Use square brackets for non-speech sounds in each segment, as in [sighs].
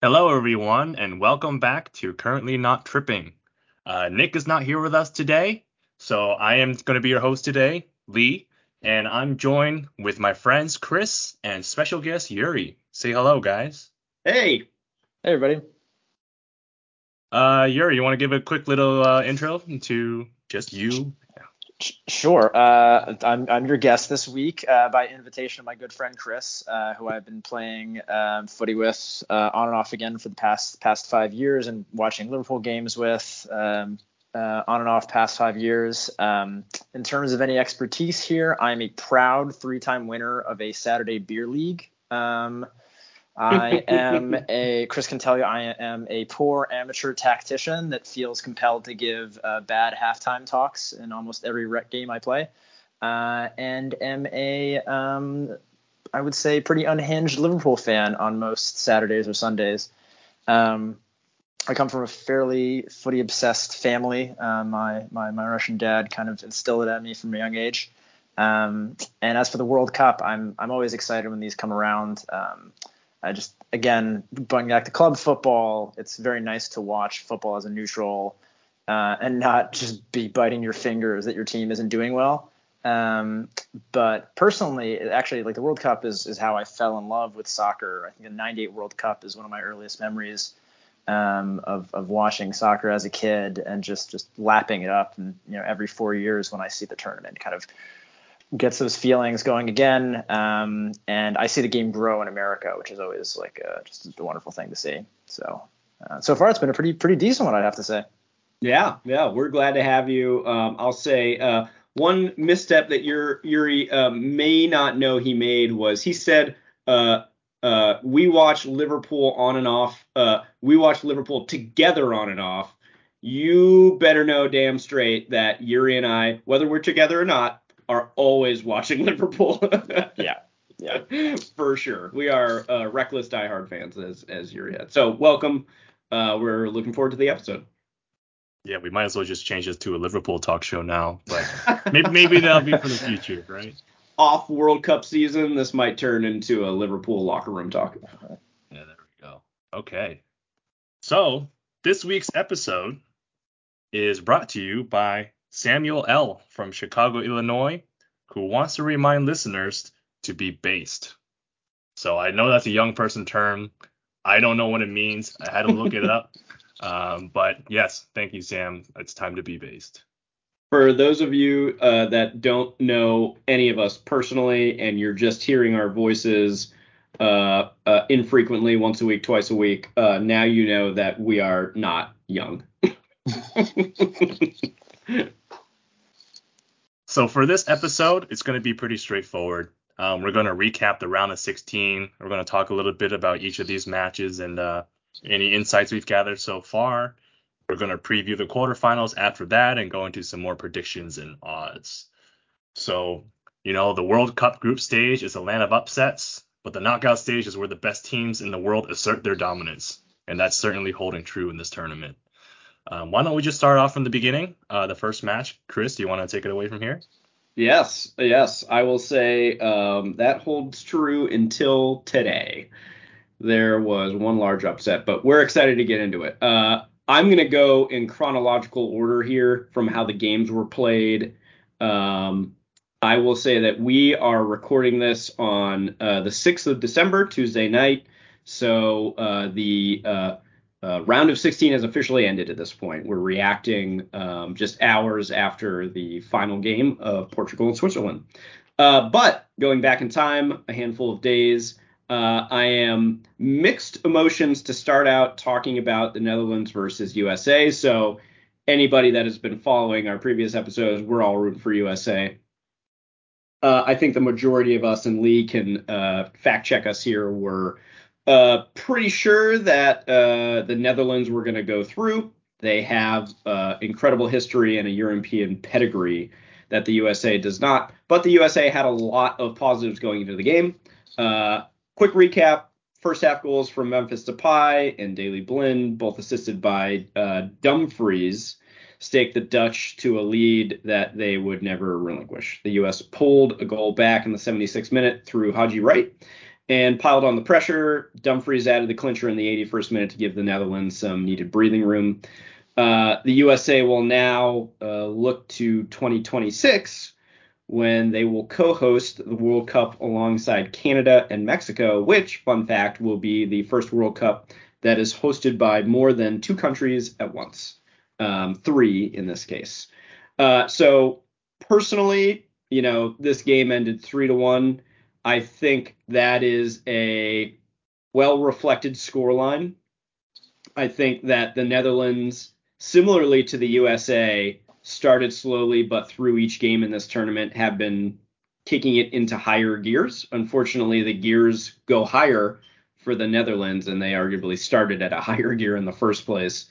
Hello, everyone, and welcome back to Currently Not Tripping. Uh, Nick is not here with us today, so I am going to be your host today, Lee, and I'm joined with my friends Chris and special guest Yuri. Say hello, guys. Hey. Hey, everybody. Uh, Yuri, you want to give a quick little uh, intro to just you Sure. Uh, I'm, I'm your guest this week uh, by invitation of my good friend Chris, uh, who I've been playing um, footy with uh, on and off again for the past past five years and watching Liverpool games with um, uh, on and off past five years. Um, in terms of any expertise here, I'm a proud three-time winner of a Saturday beer league. Um, I [laughs] am a Chris can tell you I am a poor amateur tactician that feels compelled to give uh, bad halftime talks in almost every rec game I play, uh, and am a um, I would say pretty unhinged Liverpool fan on most Saturdays or Sundays. Um, I come from a fairly footy obsessed family. Uh, my, my my Russian dad kind of instilled it at me from a young age. Um, and as for the World Cup, I'm I'm always excited when these come around. Um, I just again going back to club football, it's very nice to watch football as a neutral uh, and not just be biting your fingers that your team isn't doing well. Um, but personally, actually, like the World Cup is is how I fell in love with soccer. I think the '98 World Cup is one of my earliest memories um, of of watching soccer as a kid and just just lapping it up. And you know, every four years when I see the tournament, kind of gets those feelings going again. Um, and I see the game grow in America, which is always like a, just a wonderful thing to see. So uh, so far it's been a pretty pretty decent one, I'd have to say. Yeah, yeah, we're glad to have you. Um, I'll say uh, one misstep that your Yuri uh, may not know he made was he said uh, uh, we watch Liverpool on and off. Uh, we watch Liverpool together on and off. You better know damn straight that Yuri and I, whether we're together or not, are always watching [laughs] Liverpool. [laughs] yeah. Yeah. For sure. We are uh, reckless diehard fans as as you're yet. So welcome. Uh, we're looking forward to the episode. Yeah, we might as well just change this to a Liverpool talk show now. But maybe maybe that'll be for the future, right? Off World Cup season, this might turn into a Liverpool locker room talk. Yeah, there we go. Okay. So this week's episode is brought to you by Samuel L. from Chicago, Illinois, who wants to remind listeners to be based. So I know that's a young person term. I don't know what it means. I had to look it up. [laughs] Um, but yes, thank you, Sam. It's time to be based. For those of you uh, that don't know any of us personally and you're just hearing our voices uh, uh, infrequently, once a week, twice a week, uh, now you know that we are not young. [laughs] [laughs] So for this episode, it's going to be pretty straightforward. Um, we're going to recap the round of 16. We're going to talk a little bit about each of these matches and uh, any insights we've gathered so far. We're going to preview the quarterfinals after that and go into some more predictions and odds. So, you know, the World Cup group stage is a land of upsets, but the knockout stage is where the best teams in the world assert their dominance. And that's certainly holding true in this tournament. Um, why don't we just start off from the beginning? Uh, the first match. Chris, do you want to take it away from here? Yes, yes. I will say um, that holds true until today. There was one large upset, but we're excited to get into it. Uh, I'm going to go in chronological order here from how the games were played. Um, I will say that we are recording this on uh, the 6th of December, Tuesday night. So uh, the uh, round of 16 has officially ended at this point. We're reacting um, just hours after the final game of Portugal and Switzerland. Uh, but going back in time, a handful of days, uh, I am mixed emotions to start out talking about the Netherlands versus USA. So anybody that has been following our previous episodes, we're all rooting for USA. Uh, I think the majority of us in Lee can uh, fact check us here. Were uh, pretty sure that uh, the Netherlands were going to go through. They have uh, incredible history and a European pedigree that the USA does not. But the USA had a lot of positives going into the game. Uh, quick recap: first half goals from Memphis Depay and Daley Blind, both assisted by uh, Dumfries, staked the Dutch to a lead that they would never relinquish. The US pulled a goal back in the 76th minute through Haji Wright and piled on the pressure. Dumfries added the clincher in the 81st minute to give the Netherlands some needed breathing room. Uh, the USA will now uh, look to 2026 when they will co-host the World Cup alongside Canada and Mexico, which, fun fact, will be the first World Cup that is hosted by more than two countries at once, um, three in this case. Uh, so personally, you know, this game ended three to one. I think that is a well reflected scoreline. I think that the Netherlands, similarly to the USA, started slowly, but through each game in this tournament have been kicking it into higher gears. Unfortunately, the gears go higher for the Netherlands, and they arguably started at a higher gear in the first place.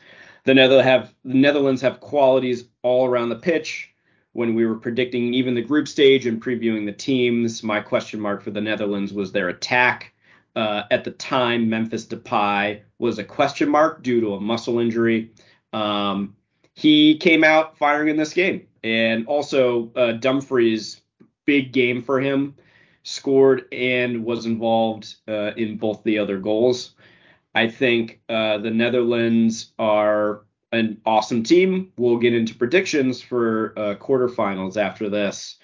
The, have, the Netherlands have qualities all around the pitch. When we were predicting even the group stage and previewing the teams, my question mark for the Netherlands was their attack. Uh, at the time, Memphis Depay was a question mark due to a muscle injury. Um, he came out firing in this game. And also, uh, Dumfries, big game for him, scored and was involved uh, in both the other goals. I think uh, the Netherlands are an awesome team. We'll get into predictions for uh, quarterfinals after this.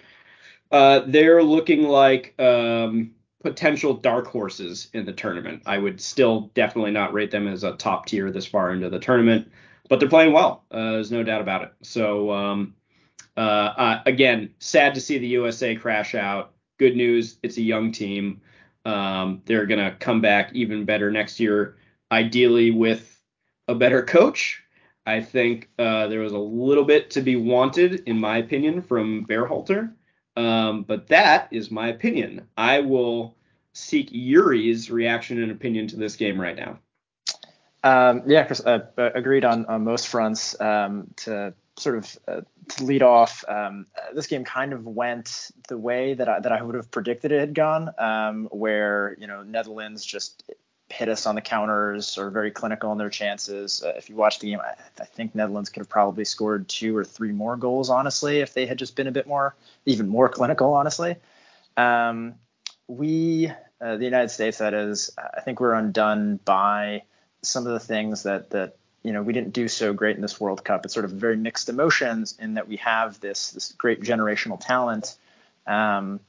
Uh, they're looking like um, potential dark horses in the tournament. I would still definitely not rate them as a top tier this far into the tournament but they're playing well. Uh, there's no doubt about it. So um, uh, uh, again, sad to see the USA crash out. Good news, it's a young team. Um, they're gonna come back even better next year, ideally with a better coach. I think uh, there was a little bit to be wanted, in my opinion, from Berhalter. Um, but that is my opinion. I will seek Yuri's reaction and opinion to this game right now. Um, yeah, Chris, uh, uh, agreed on, on most fronts. Um, to sort of uh, to lead off, um, this game kind of went the way that I, that I would have predicted it had gone, um, where you know Netherlands just hit us on the counters or very clinical in their chances. Uh, if you watch the game, I, I, think Netherlands could have probably scored two or three more goals, honestly, if they had just been a bit more, even more clinical, honestly. Um, we, uh, the United States, that is, I think we're undone by some of the things that that you know we didn't do so great in this World Cup. It's sort of very mixed emotions in that we have this this great generational talent, um,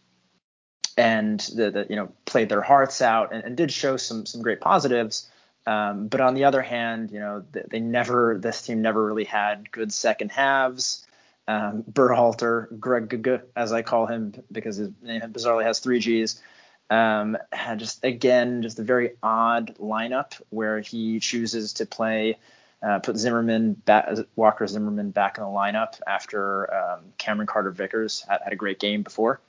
and that you know played their hearts out and, and, did show some some great positives. Um, but on the other hand, you know they, they, never this team never really had good second halves. Um, Berhalter, Greg as I call him because his name bizarrely has three G's. Um, had just again just a very odd lineup where he chooses to play, uh, put Zimmerman Walker Zimmerman back in the lineup after um, Cameron Carter Vickers had, had, a great game before.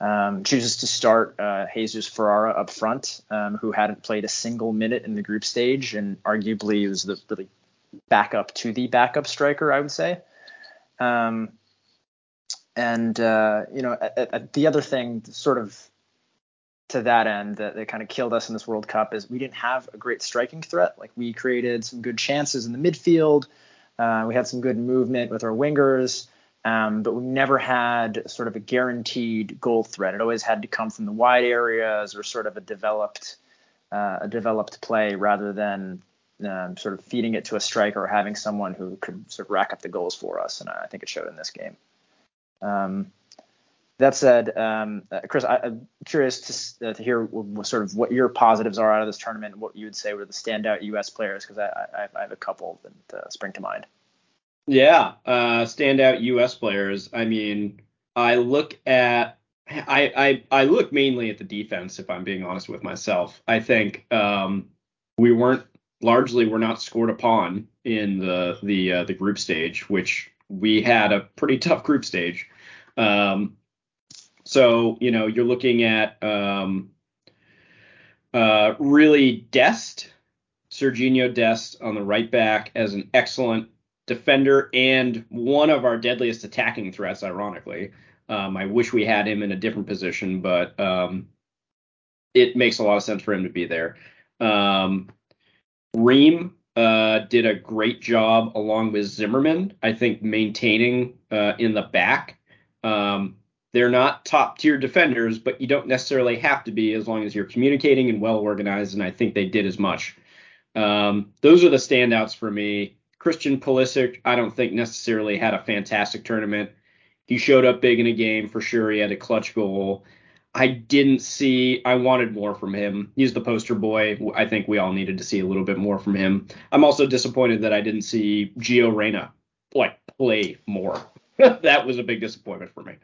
Um, chooses to start uh, Jesus Ferreira up front, um, who hadn't played a single minute in the group stage and arguably was the really backup to the backup striker, I would say. Um, and uh, you know, the other thing, sort of to that end that, that kind of killed us in this World Cup is we didn't have a great striking threat. Like we created some good chances in the midfield. Uh, we had some good movement with our wingers, um, but we never had sort of a guaranteed goal threat. It always had to come from the wide areas or sort of a developed uh, a developed play rather than um, sort of feeding it to a striker or having someone who could sort of rack up the goals for us. And I think it showed in this game. Um, that said, um, uh, Chris, I, am curious to, uh, to hear sort of what your positives are out of this tournament and what you would say were the standout U.S. players, because I, I, I, have a couple that uh, spring to mind. Yeah, uh, standout U.S. players. I mean, I look at I, I I look mainly at the defense. If I'm being honest with myself, I think um, we weren't largely we're not scored upon in the the uh, the group stage, which we had a pretty [laughs] tough group stage. Um, so, you know, you're looking at um, uh, really Dest, Serginho Dest on the right back as an excellent defender and one of our deadliest attacking threats, ironically. Um, I wish we had him in a different position, but um, it makes a lot of sense for him to be there. Um, Ream uh, did a great job along with Zimmerman, I think, maintaining uh, in the back. Um, They're not top tier defenders, but you don't necessarily have to be as long as you're communicating and well organized. And I think they did as much. Um, those are the standouts for me. Christian Pulisic, I don't think necessarily had a fantastic tournament. He showed up big in a game for sure. He had a clutch goal. I didn't see. I wanted more from him. He's the poster boy. I think we all needed to see a little bit more from him. I'm also disappointed that I didn't see Gio Reyna like play more. [laughs] that was a big disappointment for me.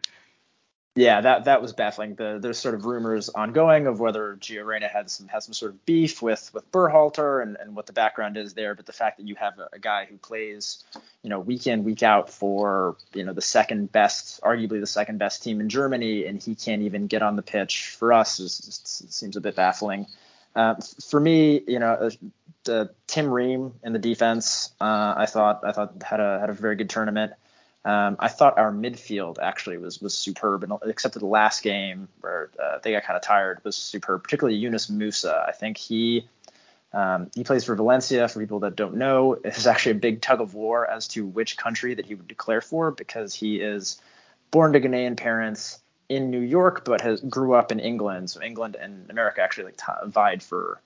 Yeah, that that was baffling. The there's sort of rumors ongoing of whether Gio Reyna had some has some sort of beef with with Berhalter and, and what the background is there. But the fact that you have a, a, guy who plays, you know, week in week out for you know the second best, arguably the second best team in Germany, and he can't even get on the pitch for us is, just, seems a bit baffling. Uh, for me, you know, uh, the Tim Ream in the defense, uh, I thought I thought had a had a very good tournament. Um, I thought our midfield actually was was superb, and except for the last game where uh, they got kind of tired, was superb. Particularly Yunus Musah. I think he um, he plays for Valencia. For people that don't know, [laughs] it's actually a big tug of war as to which country that he would declare for because he is born to Ghanaian parents in New York, but has grew up in England. So England and America actually like t- vied for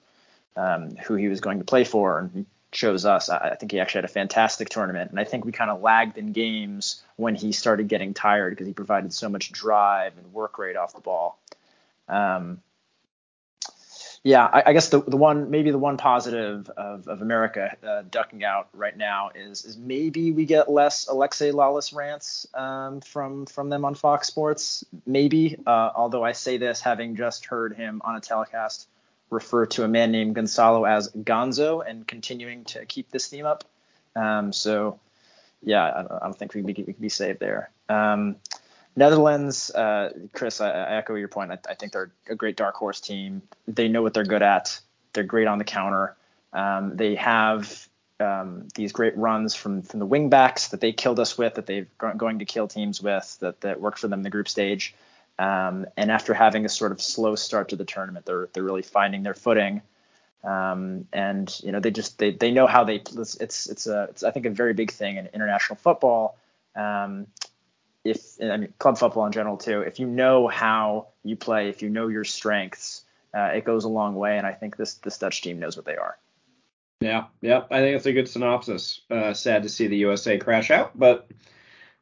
um, who he was going to play for, and chose us. I, I think he actually had a fantastic tournament, and I think we kind of lagged in games when he started getting tired because he provided so much drive and work rate off the ball. Um, yeah, I, I, guess the, the one maybe the one positive of, of America uh, ducking out right now is is maybe we get less Alexi Lalas rants um, from from them on Fox Sports. Maybe, uh, although I say this having just heard him on a telecast refer to a man named Gonzalo as Gonzo and continuing to keep this theme up. Um, so, yeah, I don't, I don't, think we can, be, be saved there. Um, Netherlands, uh, Chris, I, I, echo your point. I, I, think they're a great dark horse team. They know what they're good at. They're great on the counter. Um, they have um, these great runs from from the wing backs that they killed us with, that they're going to kill teams with, that that work for them in the group stage. Um, and after having a sort of slow start to the tournament, they're they're really finding their footing. Um, and you know they just they, they know how they it's it's a it's I think a very big thing in international football. Um, if I mean club football in general too. If you know how you play, if you know your strengths, uh, it goes a long way. And I think this this Dutch team knows what they are. Yeah, yeah, I think it's a good synopsis. Uh, sad to see the USA crash out, but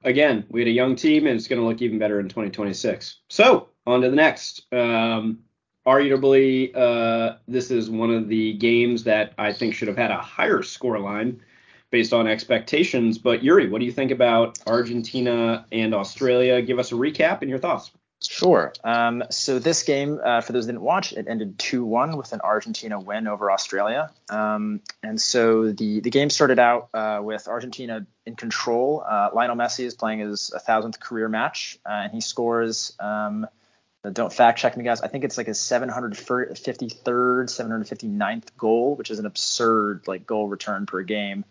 again, we had a young team, and it's going to look even better in 2026. So on to the next. Um, arguably, uh, this is one of the games that I think should have had a higher score line based on expectations. But Yuri, what do you think about Argentina and Australia? Give us a recap and your thoughts. Sure. Um, so this game, uh, for those who didn't watch, it ended 2-1 with an Argentina win over Australia. Um, and so the the game started out uh, with Argentina in control. Uh, Lionel Messi is playing his 1,000th career match, uh, and he scores. Um, don't fact check me, guys. I think it's like his 753rd, 759th goal, which is an absurd like goal return per game.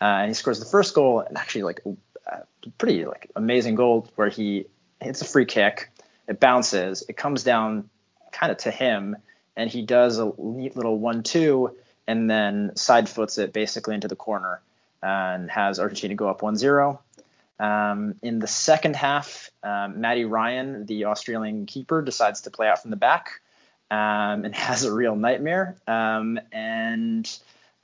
Uh, and he scores the first goal, and actually like a pretty like amazing goal where he hits a free kick it bounces, it comes down kind of to him, and he does a neat little one-two, and then side foots it basically into the corner and has Argentina go up 1-0. Um, in the second half, um, Matty Ryan, the Australian keeper, decides to play out from the back um, and [laughs] has a real nightmare um, and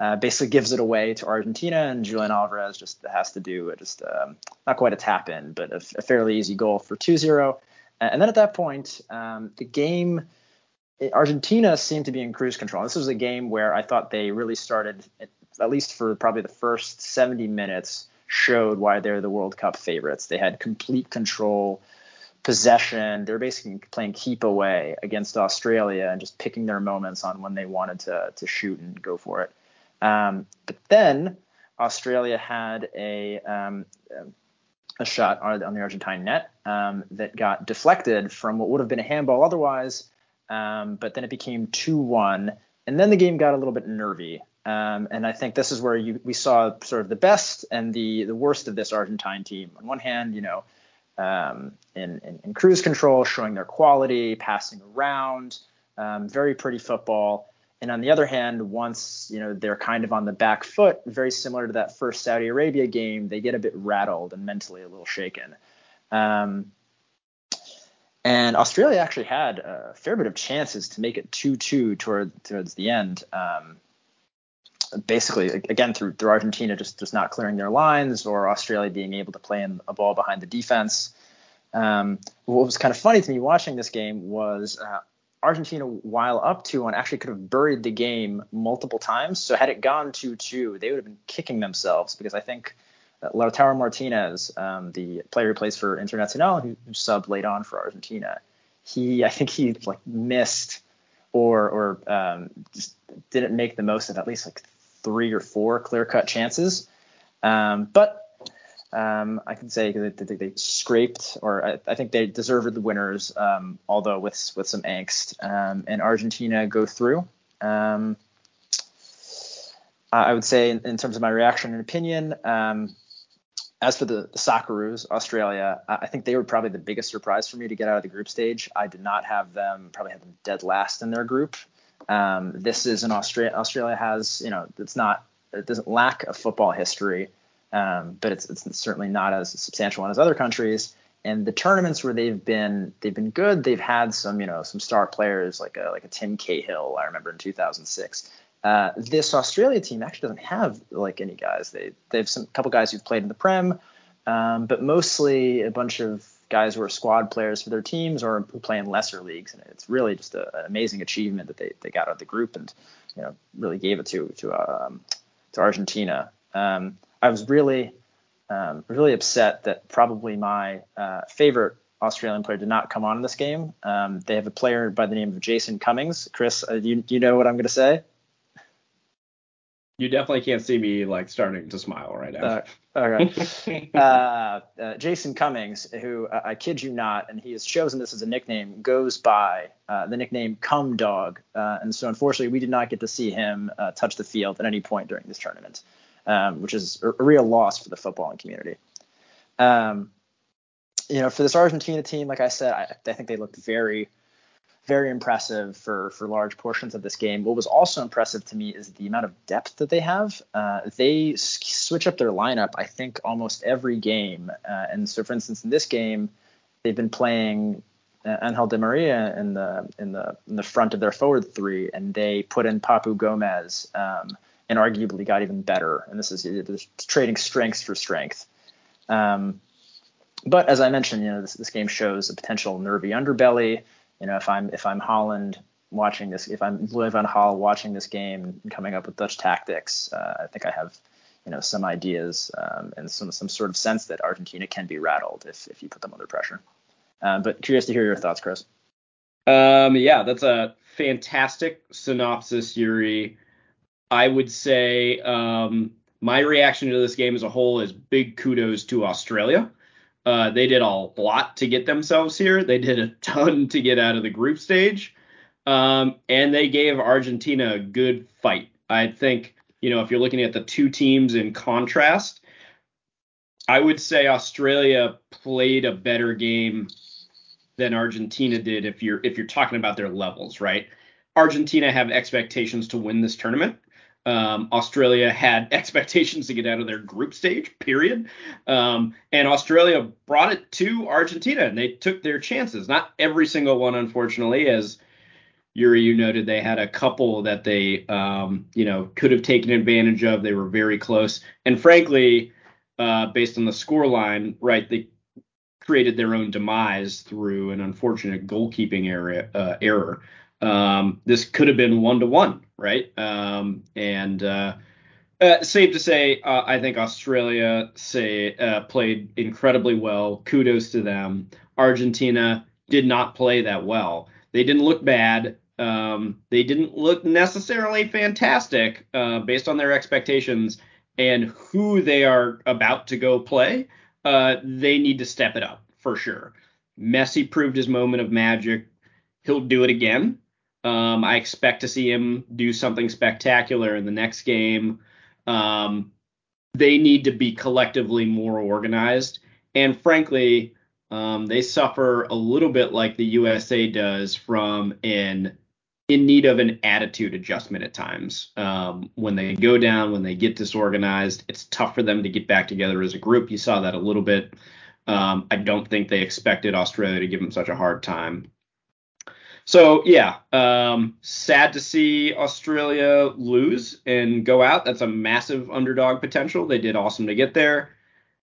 uh, basically gives it away to Argentina. And Julian Alvarez just has to do just um, not quite a tap in, but a, a fairly easy goal for 2 0. And then at that point, um, the game, Argentina seemed to be in cruise control. This was a game where I thought they really started, at least for probably the first 70 minutes, showed why they're the World Cup favorites. They had complete control, possession. They were basically playing keep away against Australia and just picking their moments on when they wanted to to shoot and go for it. Um, but then Australia had a um, a shot on, the Argentine net um, that got deflected from what would have been a handball otherwise, um, but then it became 2 1. And then the game got a little bit nervy. Um, and I think this is where you, we saw sort of the best and the, the worst of this Argentine team. On one hand, you know, um, in, in, in, cruise control, showing their quality, passing around, um, very pretty football. And on the other hand, once you know they're kind of on the back foot, very similar to that first Saudi Arabia game, they get a bit rattled and mentally a little shaken. Um, And Australia actually had a fair bit of chances to make it 2-2 toward, towards the end. Um, basically, again, through, through Argentina just, just not clearing their lines or Australia being able to play in a ball behind the defense. Um, what was kind of funny to me watching this game was uh, Argentina, while up 2 1, actually could have buried the game multiple times. So had it gone 2 2, they would have been kicking themselves because I think Lautaro Martinez, um, the player who plays for Internazionale, who, who subbed late on for Argentina, he I think he like missed or or um, just didn't make the most of at least like three or four clear cut chances. Um, but um, I can say that they, they, scraped, or I, I, think they deserved the winners, um, although with with some angst. Um, and Argentina go through. Um, I would say, in, in, terms of my reaction and opinion, um, as for the, the Socceroos, Australia, I think they were probably the biggest surprise for me to get out of the group stage. I did not have them, probably had them dead last in their group. Um, this is an Australia. Australia has, you know, it's not, it doesn't lack a football history, um, but it's, it's certainly not as substantial as other countries. And the tournaments where they've been, they've been good. They've had some, you know, some star players like a like a Tim Cahill. I remember in 2006. Uh, this Australia team actually doesn't have like any guys. They they have some couple guys who've played in the Prem, um, but mostly a bunch of guys who are squad players for their teams or who play in lesser leagues. And it's really just a, an amazing achievement that they, they got out of the group and you know really gave it to to um, to Argentina. Um, I was really um, really upset that probably my uh, favorite Australian player did not come on in this game. Um, they have a player by the name of Jason Cummings. Chris, uh, do, you, you know what I'm going to say? You definitely can't see me like starting to smile right now. Uh, all right. [laughs] uh, uh, Jason Cummings, who uh, I kid you not, and he has chosen this as a nickname, goes by uh, the nickname Cum Dog. Uh, and so unfortunately, we did not get to see him touch the field at any point during this tournament, um, which is a, real loss for the footballing community. Um, you know, for this Argentina team, like I said, I, I think they looked very very impressive for for large portions of this game. What was also impressive to me is the amount of depth that they have. Uh, they switch up their lineup, I think, almost every game. Uh, and so, for instance, in this game, they've been playing uh, Angel Di Maria in the in the in the front of their forward three, and they put in Papu Gomez, um, and arguably got even better. And this is trading strengths for strength. Um, but as I mentioned, you know, this, this game shows a potential nervy underbelly you know, if I'm if I'm Holland watching this, if I'm Louis van Gaal watching this game and coming up with Dutch tactics, uh, I think I have you know some ideas um, and some some sort of sense that Argentina can be rattled if if you put them under pressure. Um, but curious to hear your thoughts, Chris. Um, yeah, that's a fantastic synopsis, Yuri. I would say um, my reaction to this game as a whole is big kudos to Australia. Uh, they did a lot to get themselves here. They did a ton to get out of the group stage. Um, and they gave Argentina a good fight. I think, you know, if you're looking at the two teams in contrast, I would say Australia played a better game than Argentina did if you're if you're talking about their levels, right? Argentina have expectations to win this tournament. Um, Australia had [laughs] expectations to get out of their group stage, period. Um, and Australia brought it to Argentina and they took their chances. Not every single one, unfortunately, as Yuri, you noted, they had a couple that they, um, you know, could have taken advantage of. They were very close. And frankly, uh, based on the score line, right, they created their own demise through an unfortunate goalkeeping area, uh, error. Um, this could have been one to one, right? Um, and uh, uh, safe to say, uh, I think Australia say uh, played incredibly well. Kudos to them. Argentina did not play that well. They didn't look bad. Um, they didn't look necessarily fantastic uh, based on their expectations and who they are about to go play. Uh, they need to step it up for sure. Messi proved his moment of magic. He'll do it again. Um, I expect to see him do something spectacular in the next game. Um, they need to be collectively more organized. And frankly, um, they suffer a little bit like the USA does from an in need of an attitude adjustment at times. Um, when they go down, when they get disorganized, it's tough for them to get back together as a group. You saw that a little bit Um, I don't think they expected Australia to give them such a hard time. So yeah, um, sad to see Australia lose and go out. That's a massive underdog potential. They did awesome to get there.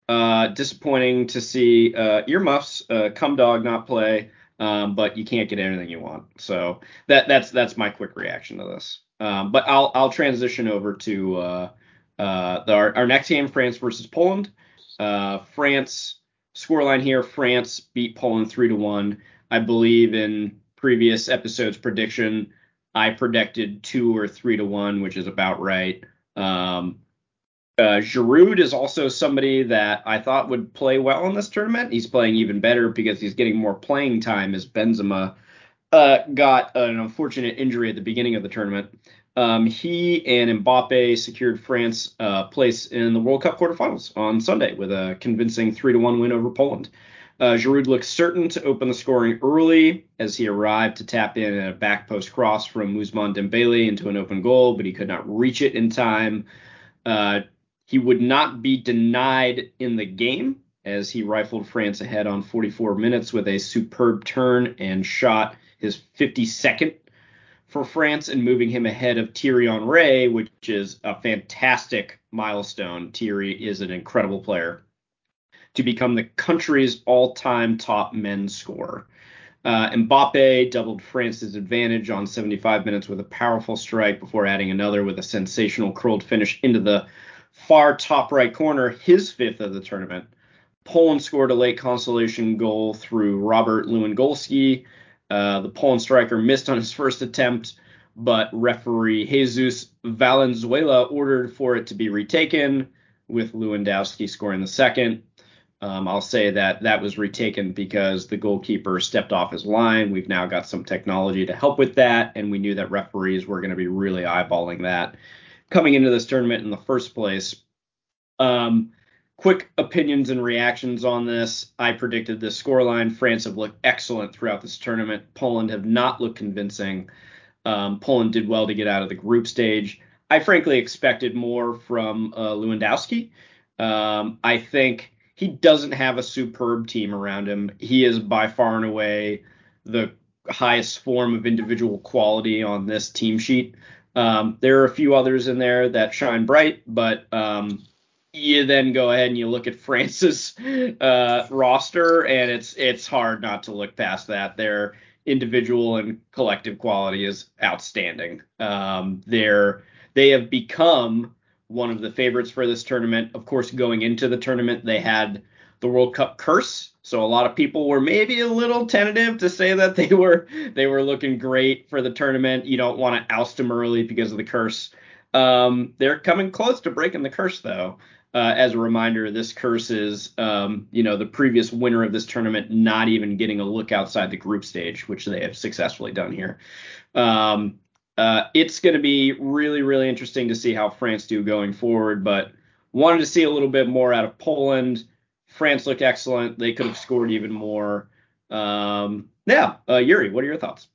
Uh, disappointing to see uh, earmuffs, uh, cum dog not play, um, but you can't get anything you want. So that that's that's my quick reaction to this. Um, but I'll I'll transition over to uh, uh, the, our, our next game, France versus Poland. Uh, France scoreline here: France beat Poland three to one. I believe in previous episode's prediction, I predicted two or three to one, which is about right. Um, uh, Giroud is also somebody that I thought would play well in this tournament. He's playing even better because he's getting more playing time as Benzema uh, got an unfortunate injury at the beginning of the tournament. Um, he and Mbappe secured France uh, place in the World Cup quarterfinals on Sunday with a convincing three to one win over Poland. Uh, Giroud looked certain to open the scoring early as he arrived to tap in a back post cross from Ousmane Dembele into an open goal, but he could not reach it in time. Uh, he would not be denied in the game as he rifled France ahead on 44 minutes with a superb turn and shot his 52nd for France and moving him ahead of Thierry Henry, which is a fantastic milestone. Thierry is an incredible player to become the country's all-time top men's scorer. Uh, Mbappe doubled France's advantage on 75 minutes with a powerful strike before adding another with a sensational curled finish into the far top right corner, his fifth of the tournament. Poland scored a late consolation goal through Robert Lewandowski. Uh, the Poland striker missed on his first attempt, but referee Jesus Valenzuela ordered for it to be retaken, with Lewandowski scoring the second. Um, I'll say that that was retaken because the goalkeeper stepped off his line. We've now got some technology to help with that, and we knew that referees were going to be really eyeballing that coming into this tournament in the first place. Um, quick opinions and reactions on this. I predicted this scoreline. France have looked excellent throughout this tournament. Poland have not looked convincing. Um, Poland did well to get out of the group stage. I frankly expected more from uh, Lewandowski. Um, I think he doesn't have a superb team around him. He is by far and away the highest form of individual quality on this team sheet. Um, there are a few others in there that shine bright, but um, you then go ahead and you look at [laughs] France's uh, roster, and it's it's hard not to look past that. Their individual and collective quality is outstanding. Um, they're they have become one of the favorites for this tournament. Of course, going into the tournament, they had the World Cup curse, so a lot of people were maybe a little tentative to say that they were they were looking great for the tournament. You don't want to oust them early because of the curse. Um, they're coming close to breaking the curse though. Uh, as a reminder, this curse is, um, you know, the previous winner of this tournament not even getting a look outside the group stage, which they have successfully done here. Um, uh, it's going to be really, really interesting to see how France do going forward. But wanted to see a little bit more out of Poland. France looked excellent. They could have scored even more. Um, yeah, uh, Yuri, what are your thoughts?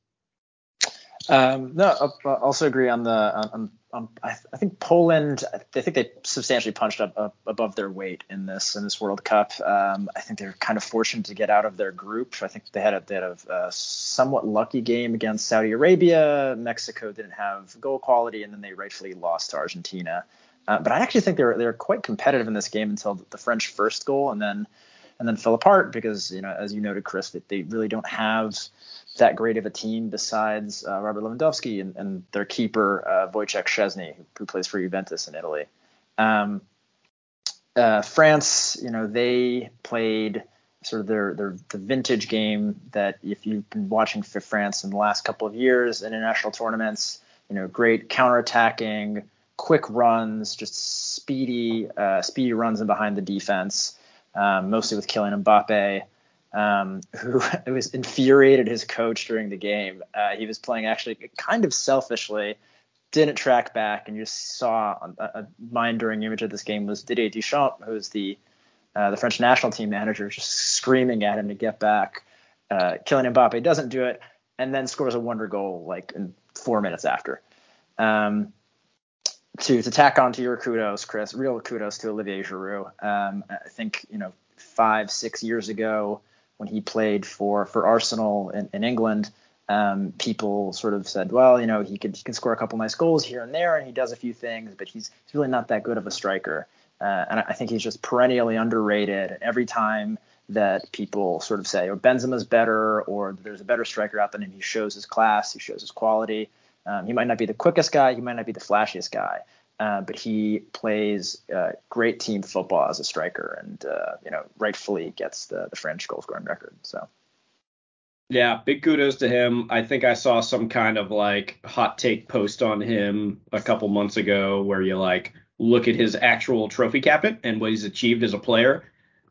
Um, no, I also agree on the on, on I, I, think Poland. I think they substantially punched up, up, above their weight in this in this World Cup. Um, I think they're kind of fortunate to get out of their group. I think they had a, they had a, somewhat lucky game against Saudi Arabia. Mexico didn't have goal quality, and then they rightfully lost to Argentina. Uh, but I actually think they're they're quite competitive in this game until the French first goal, and then and then fell apart because you know as you noted, Chris, that they really don't have that great of a team besides uh, Robert Lewandowski and, and their keeper uh, Wojciech Szczesny, who, who, plays for Juventus in Italy. Um, uh, France, you know, they played sort of their, their the vintage game that if you've been watching for France in the last couple of years in international tournaments, you know, great counterattacking, quick runs, just speedy uh, speedy runs in behind the defense, um, mostly with Kylian Mbappe um, [laughs] who was infuriated his coach during the game. Uh, he was playing actually kind of selfishly, didn't track back, and you saw a, a mind-during image of this game was Didier Deschamps, who's the uh, the French national team manager, just screaming at him to get back. Uh, Kylian Mbappe doesn't do it, and then scores a wonder goal like four minutes after. Um, to to tack on to your kudos, Chris, real kudos to Olivier Giroud. Um, I think you know five, six years ago when he played for for Arsenal in, in England. Um, people sort of said, well, you know, he could he can score a couple nice goals here and there, and he does a few things, but he's he's really not that good of a striker. Uh, and I think he's just perennially underrated. Every time that people sort of say, or oh, Benzema's better, or there's a better striker out than him, he shows his class, he shows his quality. Um, he might not be the quickest guy, he might not be the flashiest guy, uh, but he plays uh, great team football as a striker, and uh, you know, rightfully gets the the French goal scoring record. So. Yeah, big kudos to him. I think I saw some kind of like hot take post on him a couple months ago where you like look at his actual trophy cabinet and what he's achieved as a player.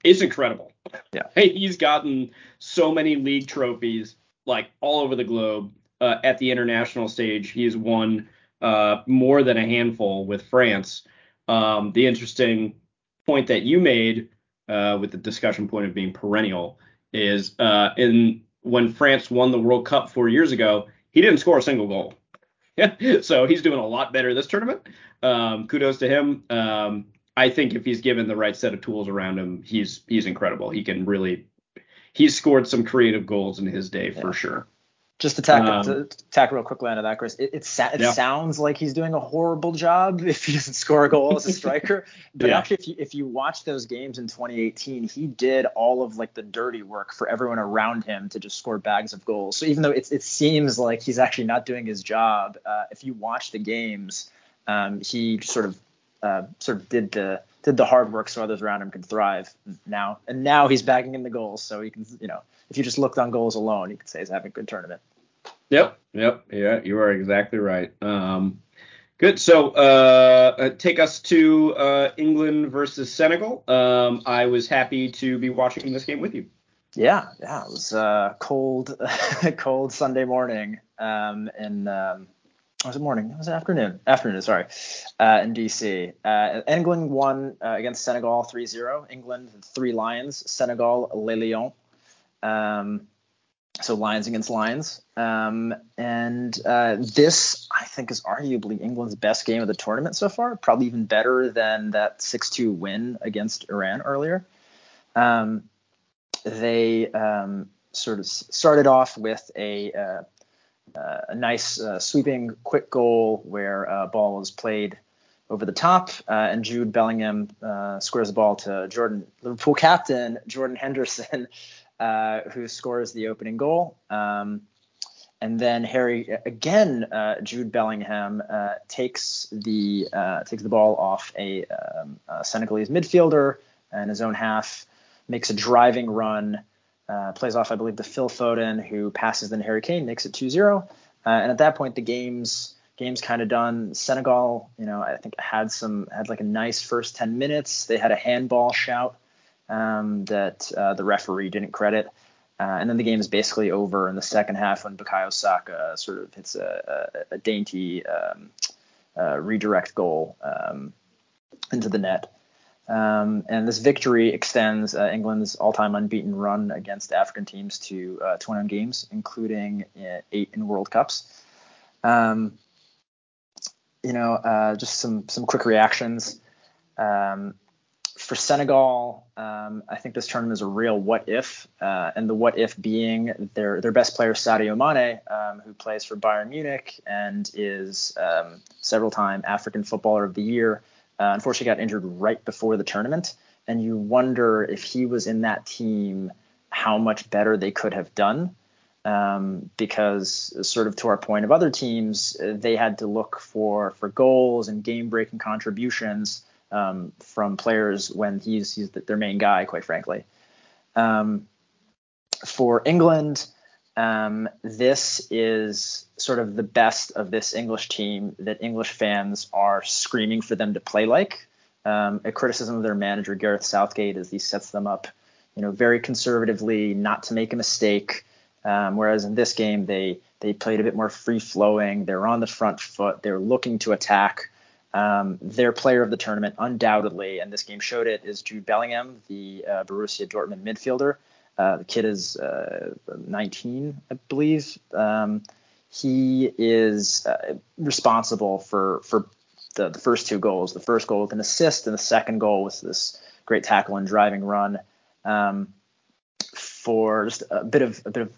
It's incredible. Yeah. [laughs] Hey, he's gotten so many league trophies like all over the globe. Uh, at the international stage, he's won uh, more than a handful with France. Um, the interesting point that you made uh, with the discussion point of being perennial is uh, in when France won the World Cup four years ago, he didn't score a single goal. [laughs] so he's doing a lot better this tournament. Um, kudos to him. Um, I think if he's given the right set of tools around him, he's he's incredible. He can really he's scored some creative goals in his day yeah. for sure. Just to tack, um, to tack real quickly onto that, Chris. It, it, it yeah. sounds like he's doing a horrible job [laughs] if he doesn't score a goal as a [laughs] striker. But yeah. actually, if you if you watch those games in 2018, he did all of like the dirty work for everyone around him to just score bags of goals. So even though it it seems like he's actually not doing his job, uh, if you watch the games, um, he sort of uh, sort of did the did the hard work so others around him could thrive now. And now he's bagging in the goals, so he can you know if you just looked on goals alone, you could say he's having a good tournament. Yep, yep, yeah, you are exactly right. Um, good. So uh, uh, take us to uh, England versus Senegal. Um, I was happy to be watching this game with you. Yeah, yeah, it was uh, cold, [laughs] cold Sunday morning, um, and um, was it morning? It was afternoon. Afternoon, sorry. Uh, in DC. Uh, England won uh, against Senegal 3-0. England, three Lions. Senegal, Les Lions. Um, so Lions against Lions. Um, and uh, this, I think, is arguably England's best game of the tournament so far. Probably even better than that 6-2 win against Iran earlier. Um, they um, sort of started off with a, uh, a nice uh, sweeping quick goal where uh, ball was played over the top, uh, and Jude Bellingham uh, squares the ball to Jordan, Liverpool captain Jordan [laughs] Henderson, who scores the opening goal. Um, and then Harry again, uh, Jude Bellingham uh, takes the uh, takes the ball off a, um, a, Senegalese midfielder in his own half, makes a driving run, uh, plays off I believe the Phil Foden who passes then Harry Kane makes it 2-0. and at that point the game's game's kind of done. Senegal, you know, I think had some had like a nice first 10 minutes. They had a handball shout um, that uh, the referee didn't credit. Uh, and then the game is basically over in the second half when Bukayo Saka sort of hits a, a, a dainty um, uh, redirect goal um, into the net. Um, and this victory extends uh, England's all-time unbeaten run against African teams to uh, 21 games, including uh, eight in World Cups. Um, you know, uh, just some some quick reactions. Um, for Senegal, um, I think this tournament is a real what if, uh, and the what if being their their best player Sadio Mane, um, who plays for Bayern Munich and is um, several time African Footballer of the Year. Uh, unfortunately, got injured right before the tournament, and you wonder if he was in that team, how much better they could have done. Um, because sort of to our point of other teams, they had to look for for goals and game breaking contributions um, from players when he's he's their main guy, quite frankly. Um, for England, um, this is sort of the best of this English team that English fans are screaming for them to play like. Um, a criticism of their manager Gareth Southgate is he sets them up, you know, very conservatively, not to make a mistake. Um, whereas in this game, they they played a bit more free flowing. They're on the front foot. They're looking to attack. Um, their player of the tournament, undoubtedly, and this game showed it, is Jude Bellingham, the uh, Borussia Dortmund midfielder. Uh, the kid is uh, 19, I believe. Um, he is uh, responsible for for the, the, first two goals. The first goal with an assist, and the second goal was this great tackle and driving run. Um, for just a bit of a bit of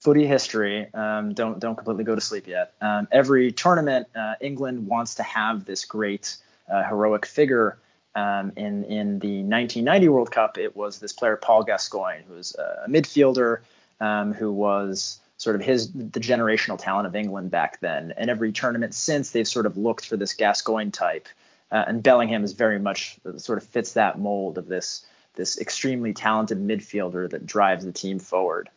footy history. Um, don't don't completely go to sleep yet. Um, every tournament, uh, England wants to have this great uh, heroic figure. Um, in in the 1990 World Cup, it was this player Paul Gascoigne, who was a midfielder um, who was sort of his the generational talent of England back then. And every tournament since, they've sort of looked for this Gascoigne type. Uh, and Bellingham is very much sort of fits that mold of this this extremely talented midfielder that drives the team forward.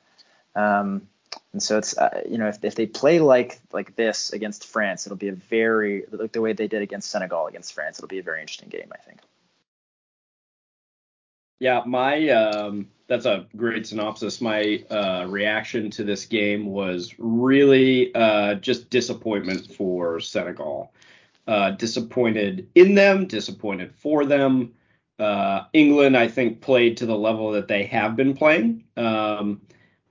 Um, and so it's uh, you know if, if they play like like this against France, it'll be a very like the way they did against Senegal against France. It'll be a very interesting game, I think. Yeah, my um, that's a great synopsis. My uh, reaction to this game was really uh, just disappointment for Senegal. Uh, disappointed in them, disappointed for them. Uh, England, I think, played to the level that they have been playing. Um,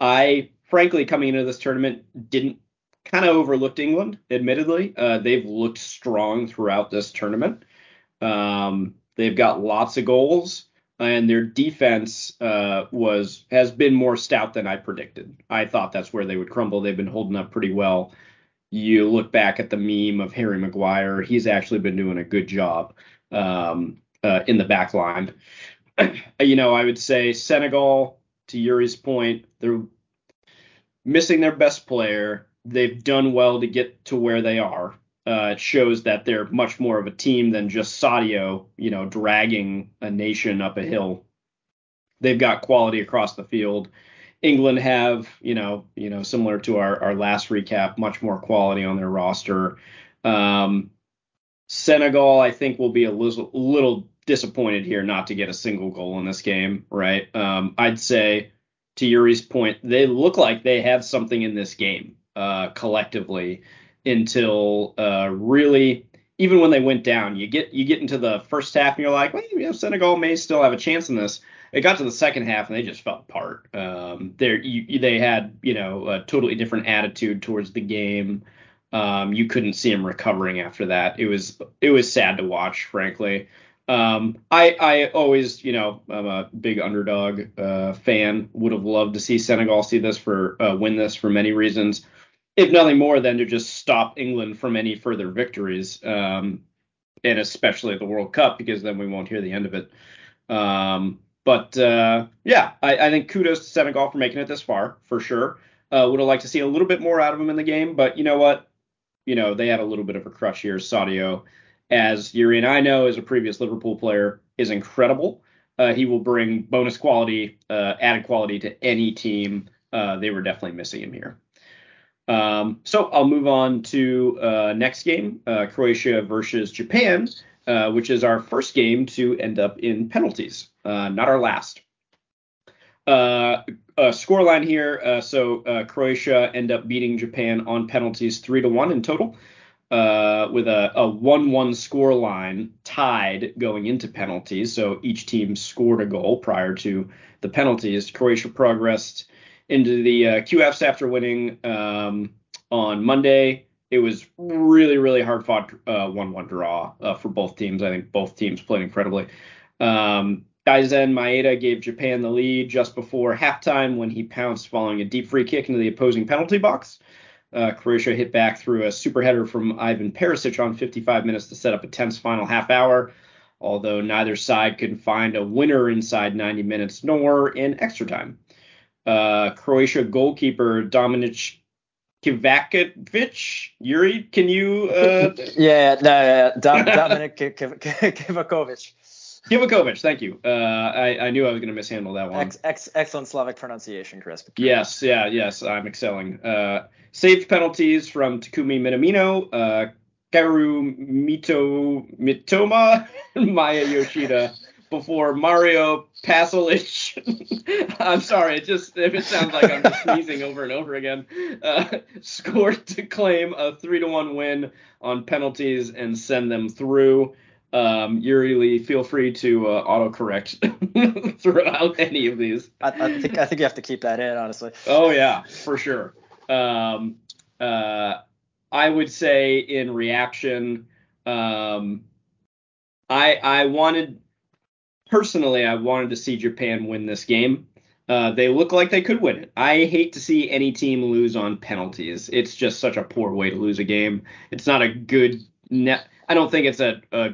I frankly, coming into this tournament, didn't kind of overlooked England. Admittedly, uh, they've looked strong throughout this tournament. Um, they've got lots of goals, and their defense uh, was has been more stout than I predicted. I thought that's where they would crumble. They've been holding up pretty well. You look back at the meme of Harry Maguire; he's actually been doing a good job um, uh, in the back line. [clears throat] you know, I would say Senegal, to Yuri's point, they're missing their best player. They've done well to get to where they are. Uh, it shows that they're much more of a team than just Sadio, you know, dragging a nation up a hill. They've got quality across the field. England have, you know, you know, similar to our, our last recap, much more quality on their roster. Um, Senegal, I think, will be a little, little disappointed here not to get a single goal in this game, right? Um, I'd say to Yuri's point, they look like they have something in this game uh, collectively until uh, really even when they went down, you get you get into the first half and you're like, well, you know, Senegal may still have a chance in this. It got to the second half and they just fell apart. Um, they they had you know a totally different attitude towards the game. Um, you couldn't see them recovering after that. It was it was sad to watch, frankly. Um, I I always, you know, I'm a big underdog uh, fan. Would have loved to see Senegal see this for uh, win this for many reasons, if nothing more than to just stop England from any further victories, um, and especially the World Cup because then we won't hear the end of it. Um, but uh, yeah, I, I, think kudos to Senegal for making it this far for sure. Uh, would have liked to see a little bit more out of them in the game, but you know what? You know they had a little bit of a crush here. Sadio as Yuri and I know as a previous Liverpool player, is incredible. Uh, he will bring bonus quality, uh, added quality to any team. Uh, they were definitely missing him here. Um, so I'll move on to uh, next game, uh, Croatia versus Japan, uh, which is our first game to end up in penalties, not our last. Scoreline here. so Croatia end up beating Japan on penalties three to one in total uh, with a, a 1-1 score line tied going into penalties. So each team scored a goal prior to the penalties. Croatia progressed into the uh, QFs after winning um, on Monday. It was really, really hard fought uh, 1-1 draw uh, for both teams. I think both teams played incredibly. Um, Daizen Maeda gave Japan the lead just before halftime when he pounced following a deep free kick into the opposing penalty box. Uh, Croatia hit back through a super header from Ivan Perisic on 55 minutes to set up a tense final half hour, although neither side could find a winner inside 90 minutes nor in extra time. Uh, Croatia goalkeeper Dominic Kivakovic. Yuri, can you? Uh... yeah, no, yeah, Dom, Dominic Kivakovic. Kivakovic, thank you. Uh, I, I knew I was going to mishandle that one. Ex, ex, excellent Slavic pronunciation, Chris. Yes, yeah, yes, I'm excelling. Uh, saved penalties from Takumi Minamino, uh, Kaoru Mito Mitoma, [laughs] Maya Yoshida before Mario Pasalic. [laughs] I'm sorry, it just if it sounds like I'm just sneezing over and over again. Uh, scored to claim a three to one win on penalties and send them through. Um, Yuri Lee, feel free to uh, autocorrect [laughs] throughout any of these. I, I, think I think you have to keep that in, honestly. Oh yeah, for sure. Um, uh, I would say in reaction, um, I I wanted personally, I wanted to see Japan win this game. Uh, they look like they could win it. I hate to see any team lose on penalties. It's just such a poor way to lose a game. It's not a good net. I don't think it's a, a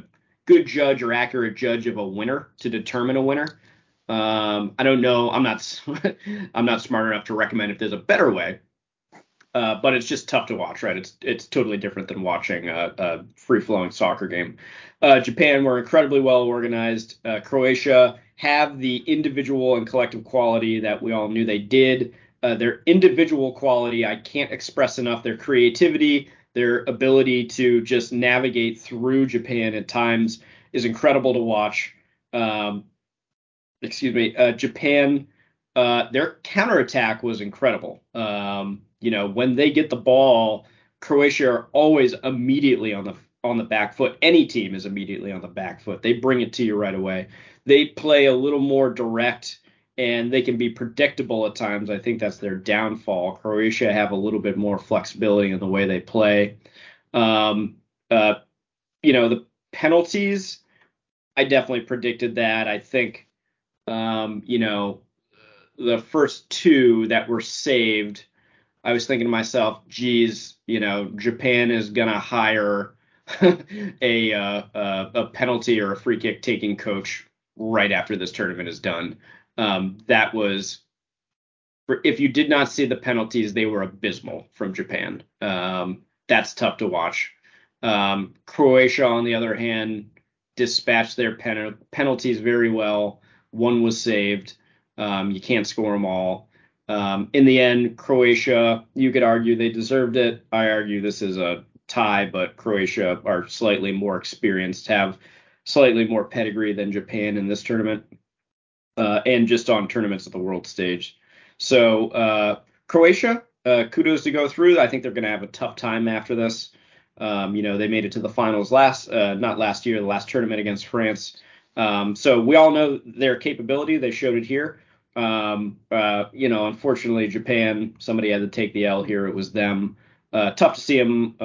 good judge or accurate judge of a winner to determine a winner. Um, I don't know. I'm not. [laughs] I'm not smart enough to recommend if there's a better way. Uh, but it's just tough to watch, right? It's it's totally different than watching a, a free flowing soccer game. Uh, Japan were incredibly well organized. Uh, Croatia have the individual and collective quality that we all knew they did. Uh, their individual quality, I can't express enough. Their creativity, their ability to just navigate through Japan at times is incredible to watch. Um, excuse me, uh, Japan, uh, their counterattack was incredible. Um, you know, when they get the ball, Croatia are always immediately on the on the back foot. Any team is immediately on the back foot. They bring it to you right away. They play a little more direct and they can be predictable at times. I think that's their downfall. Croatia have a little bit more flexibility in the way they play. Um, uh, you know, the penalties, I definitely predicted that. I think, um, you know, the first two that were saved I was thinking to myself, geez, you know, Japan is gonna hire [laughs] a uh, a penalty or a free kick taking coach right after this tournament is done. Um, that was, for, if you did not see the penalties, they were abysmal from Japan. Um, that's tough to watch. Um, Croatia, on the other hand, dispatched their pen- penalties very well. One was saved. Um, you can't score them all. Um, in the end, Croatia, you could argue they deserved it. I argue this is a tie, but Croatia are slightly more experienced, have slightly more pedigree than Japan in this tournament, uh, and just on tournaments at the world stage. So uh, Croatia, uh, kudos to go through. I think they're going to have a tough time after this. Um, you know, they made it to the finals last, uh, not last year, the last tournament against France. Um, so we all know their capability. They showed it here. Um, uh, you know, unfortunately, Japan, somebody had to take the L here. It was them. Uh, tough to see them,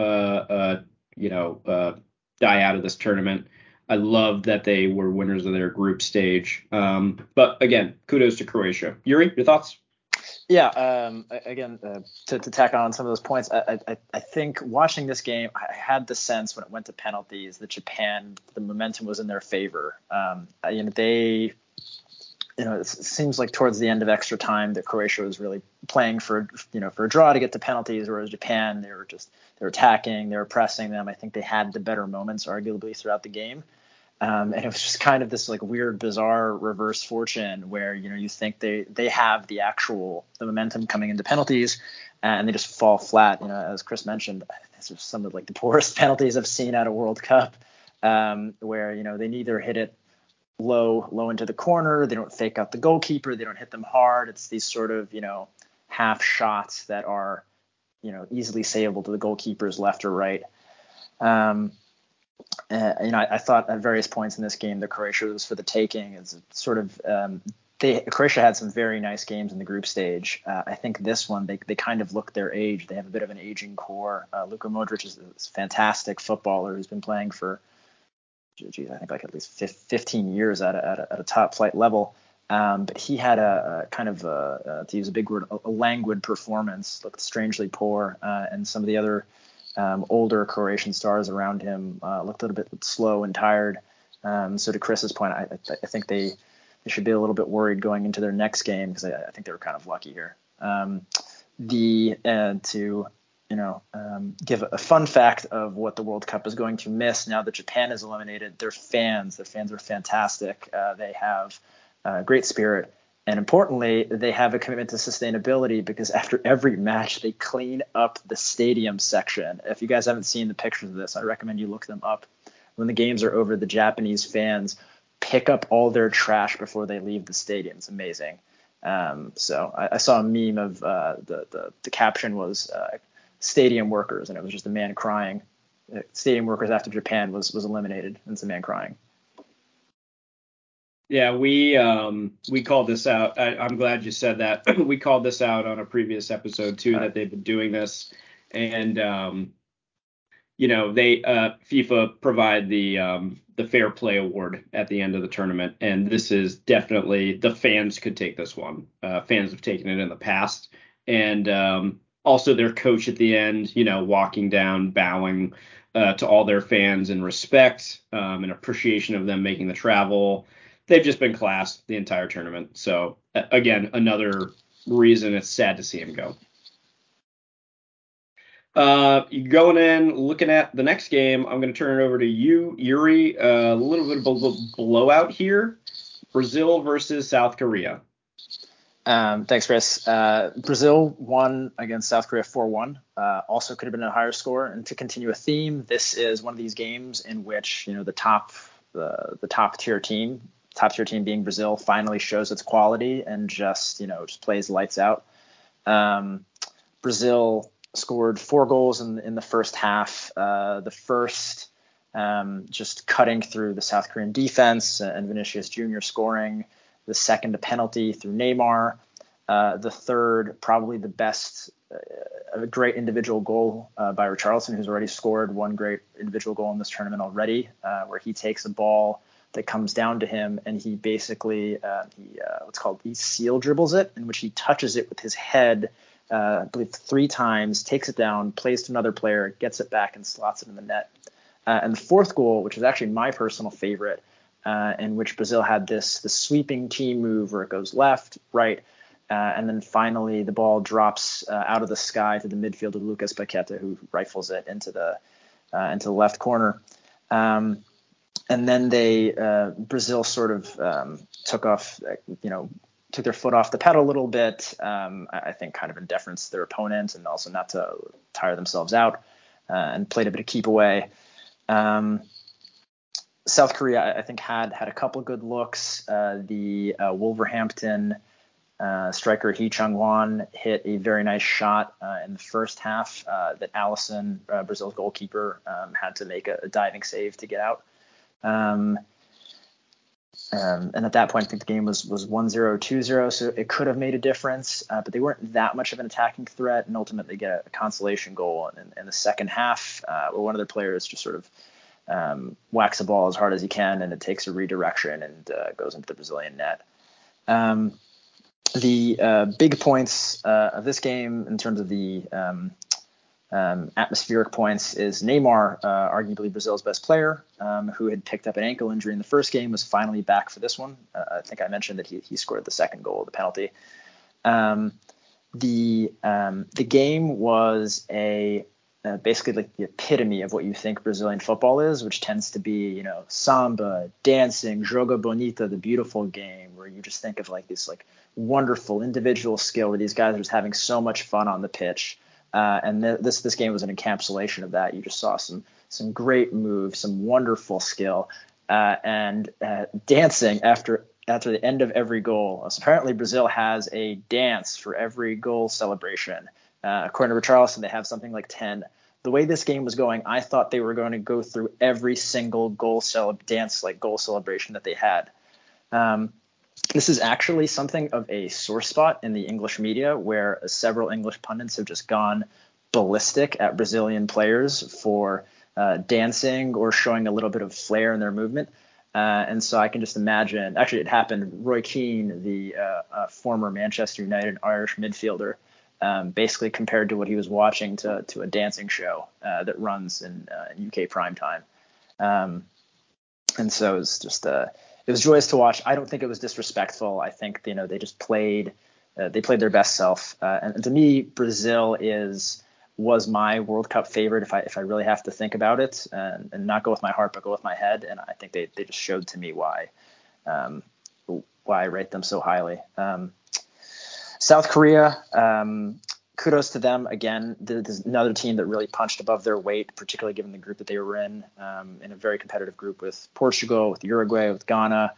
you know, die out of this tournament. I love that they were winners of their group stage. Um, but again, kudos to Croatia. Yuri, your thoughts? Yeah. Um, again, uh, to, to tack on some of those points, I, I, I, think watching this game, I had the sense when it went to penalties that Japan, the momentum was in their favor. Um, you know, they you know, it seems like towards the end of extra time that Croatia was really playing for, you know, for a draw to get to penalties, whereas Japan, they were just, they were attacking, they were pressing them. I think they had the better moments, arguably, throughout the game. Um, and it was just kind of this like weird, bizarre reverse fortune where, you know, you think they, they have the actual, the momentum coming into penalties and they just fall flat. You know, as Chris mentioned, these are some of like the poorest [laughs] penalties I've seen at a World Cup um, where, you know, they neither hit it low low into the corner. They don't fake out the goalkeeper. They don't hit them hard. It's these sort of you know half shots that are you know easily savable to the goalkeepers left or right. Um, uh, you know, I, I, thought at various points in this game the Croatia was for the taking. It's sort of um, they Croatia had some very nice games in the group stage. Uh, I think this one they they kind of look their age. They have a bit of an aging core. Uh, Luka Modric is a fantastic footballer who's been playing for geez, I think like at least 15 years at a, at a, at a top flight level. Um, but he had a, a kind of, a, uh, to use a big word, a, a languid performance, looked strangely poor, uh, and some of the other um, older Croatian stars around him uh, looked a little bit slow and tired. Um, so to Chris's point, I, I, think they they should be a little bit worried going into their next game because I, I, think they were kind of lucky here. Um, the uh, to you know, um, give a fun fact of what the World Cup is going to miss now that Japan is eliminated. Their fans, their fans are fantastic. Uh, they have uh, great spirit. And importantly, they have a commitment to sustainability because after every match, they clean up the stadium section. If you guys haven't seen the pictures of this, I recommend you look them up. When the games are over, the Japanese fans pick up all their trash before they leave the stadium. It's amazing. Um, so I, I, saw a meme of uh, the, the, the caption was uh, stadium workers, and it was just a man crying. Uh, stadium workers after Japan was was eliminated, and it's a man crying. Yeah, we um, we called this out. I, am glad you said that. [clears throat] we called this out on a previous episode too right. that they've been doing this, and um, you know, they uh, FIFA provide the um, the fair play award at the end of the tournament, and this is definitely the fans could take this one. Uh, fans have taken it in the past, and um, also their coach at the end, you know, walking down, bowing uh, to all their fans in respect um, and appreciation of them making the travel. They've just been class the entire tournament. So again, another reason it's sad to see him go. Uh, going in, looking at the next game, I'm going to turn it over to you, Yuri. Uh, a little bit of a blowout here. Brazil versus South Korea. Um, thanks, Chris. Uh, Brazil won against South Korea 4-1. Uh, also could have been a higher score. And to continue a theme, this is one of these games in which you know the top the the top tier team, top tier team being Brazil, finally shows its quality and just you know just plays lights out. Um, Brazil scored four goals in in the first half. Uh, the first um, just cutting through the South Korean defense and Vinicius Jr. scoring. The second, a penalty through Neymar. Uh, the third, probably the best, uh, great individual goal uh, by Richarlison, who's already scored one great individual goal in this tournament already, uh, where he takes a ball that comes down to him and he basically uh, he uh, what's called he seal dribbles it, in which he touches it with his head I believe three times, takes it down, plays to another player, gets it back, and slots it in the net. And the fourth goal, which is actually my personal favorite, uh, in which Brazil had this the sweeping team move where it goes left, right, uh, and then finally the ball drops uh, out of the sky to the midfielder Lucas Paqueta, who rifles it into the uh, into the left corner. Um, and then they Brazil sort of um, took off, you know, took their foot off the pedal a little bit. Um, I, think kind of in deference to their opponent and also not to tire themselves out, uh, and played a bit of keep away. Um, South Korea, I think, had had a couple of good looks. Uh, the uh, Wolverhampton uh, striker Hee-chan Hwang hit a very nice shot uh, in the first half uh, that Alisson, Brazil's goalkeeper, um, had to make a, a, diving save to get out. Um, um, and at that point, I think the game was was 1-0, 2-0, so it could have made a difference, uh, but they weren't that much of an attacking threat, and ultimately get a, a consolation goal in, in, the second half, uh, where one of their players just sort of um, whacks the ball as hard as he can, and it takes a redirection and uh, goes into the Brazilian net. Um, the uh, big points uh, of this game, in terms of the um, um, atmospheric points is Neymar, uh, arguably Brazil's best player, um, who had picked up an ankle injury in the first game, was finally back for this one. Uh, I think I mentioned that he, he scored the second goal, of the penalty. Um, the the game was a uh, basically like the epitome of what you think Brazilian football is, which tends to be you know samba, dancing, joga bonito, the beautiful game, where you just think of like this like wonderful individual skill where these guys are just having so much fun on the pitch. Uh, and th- this this game was an encapsulation of that. You just saw some some great moves, some wonderful skill, uh, and uh, dancing after after the end of every goal. So apparently, Brazil has a dance for every goal celebration. Uh, according to Richarlison, they have something like ten. The way this game was going, I thought they were going to go through every single goal cel- dance like goal celebration that they had. Um, this is actually something of a sore spot in the English media where several English pundits have just gone ballistic at Brazilian players for uh, dancing or showing a little bit of flair in their movement. Uh, and so I can just imagine, actually, it happened. Roy Keane, the uh, uh former Manchester United Irish midfielder, um, basically compared to what he was watching to, to a dancing show uh, that runs in, uh, in UK prime time. Um, and so it's just a it was joyous to watch. I don't think it was disrespectful. I think you know they just played uh, they played their best self. Uh, and, and, to me, Brazil is was my World Cup favorite if I if I really have to think about it and, and not go with my heart but go with my head. And I think they they just showed to me why um, why I rate them so highly. Um, South Korea, um, kudos to them again. There's another team that really punched above their weight, particularly given the group that they were in, um, in a very competitive group with Portugal, with Uruguay, with Ghana.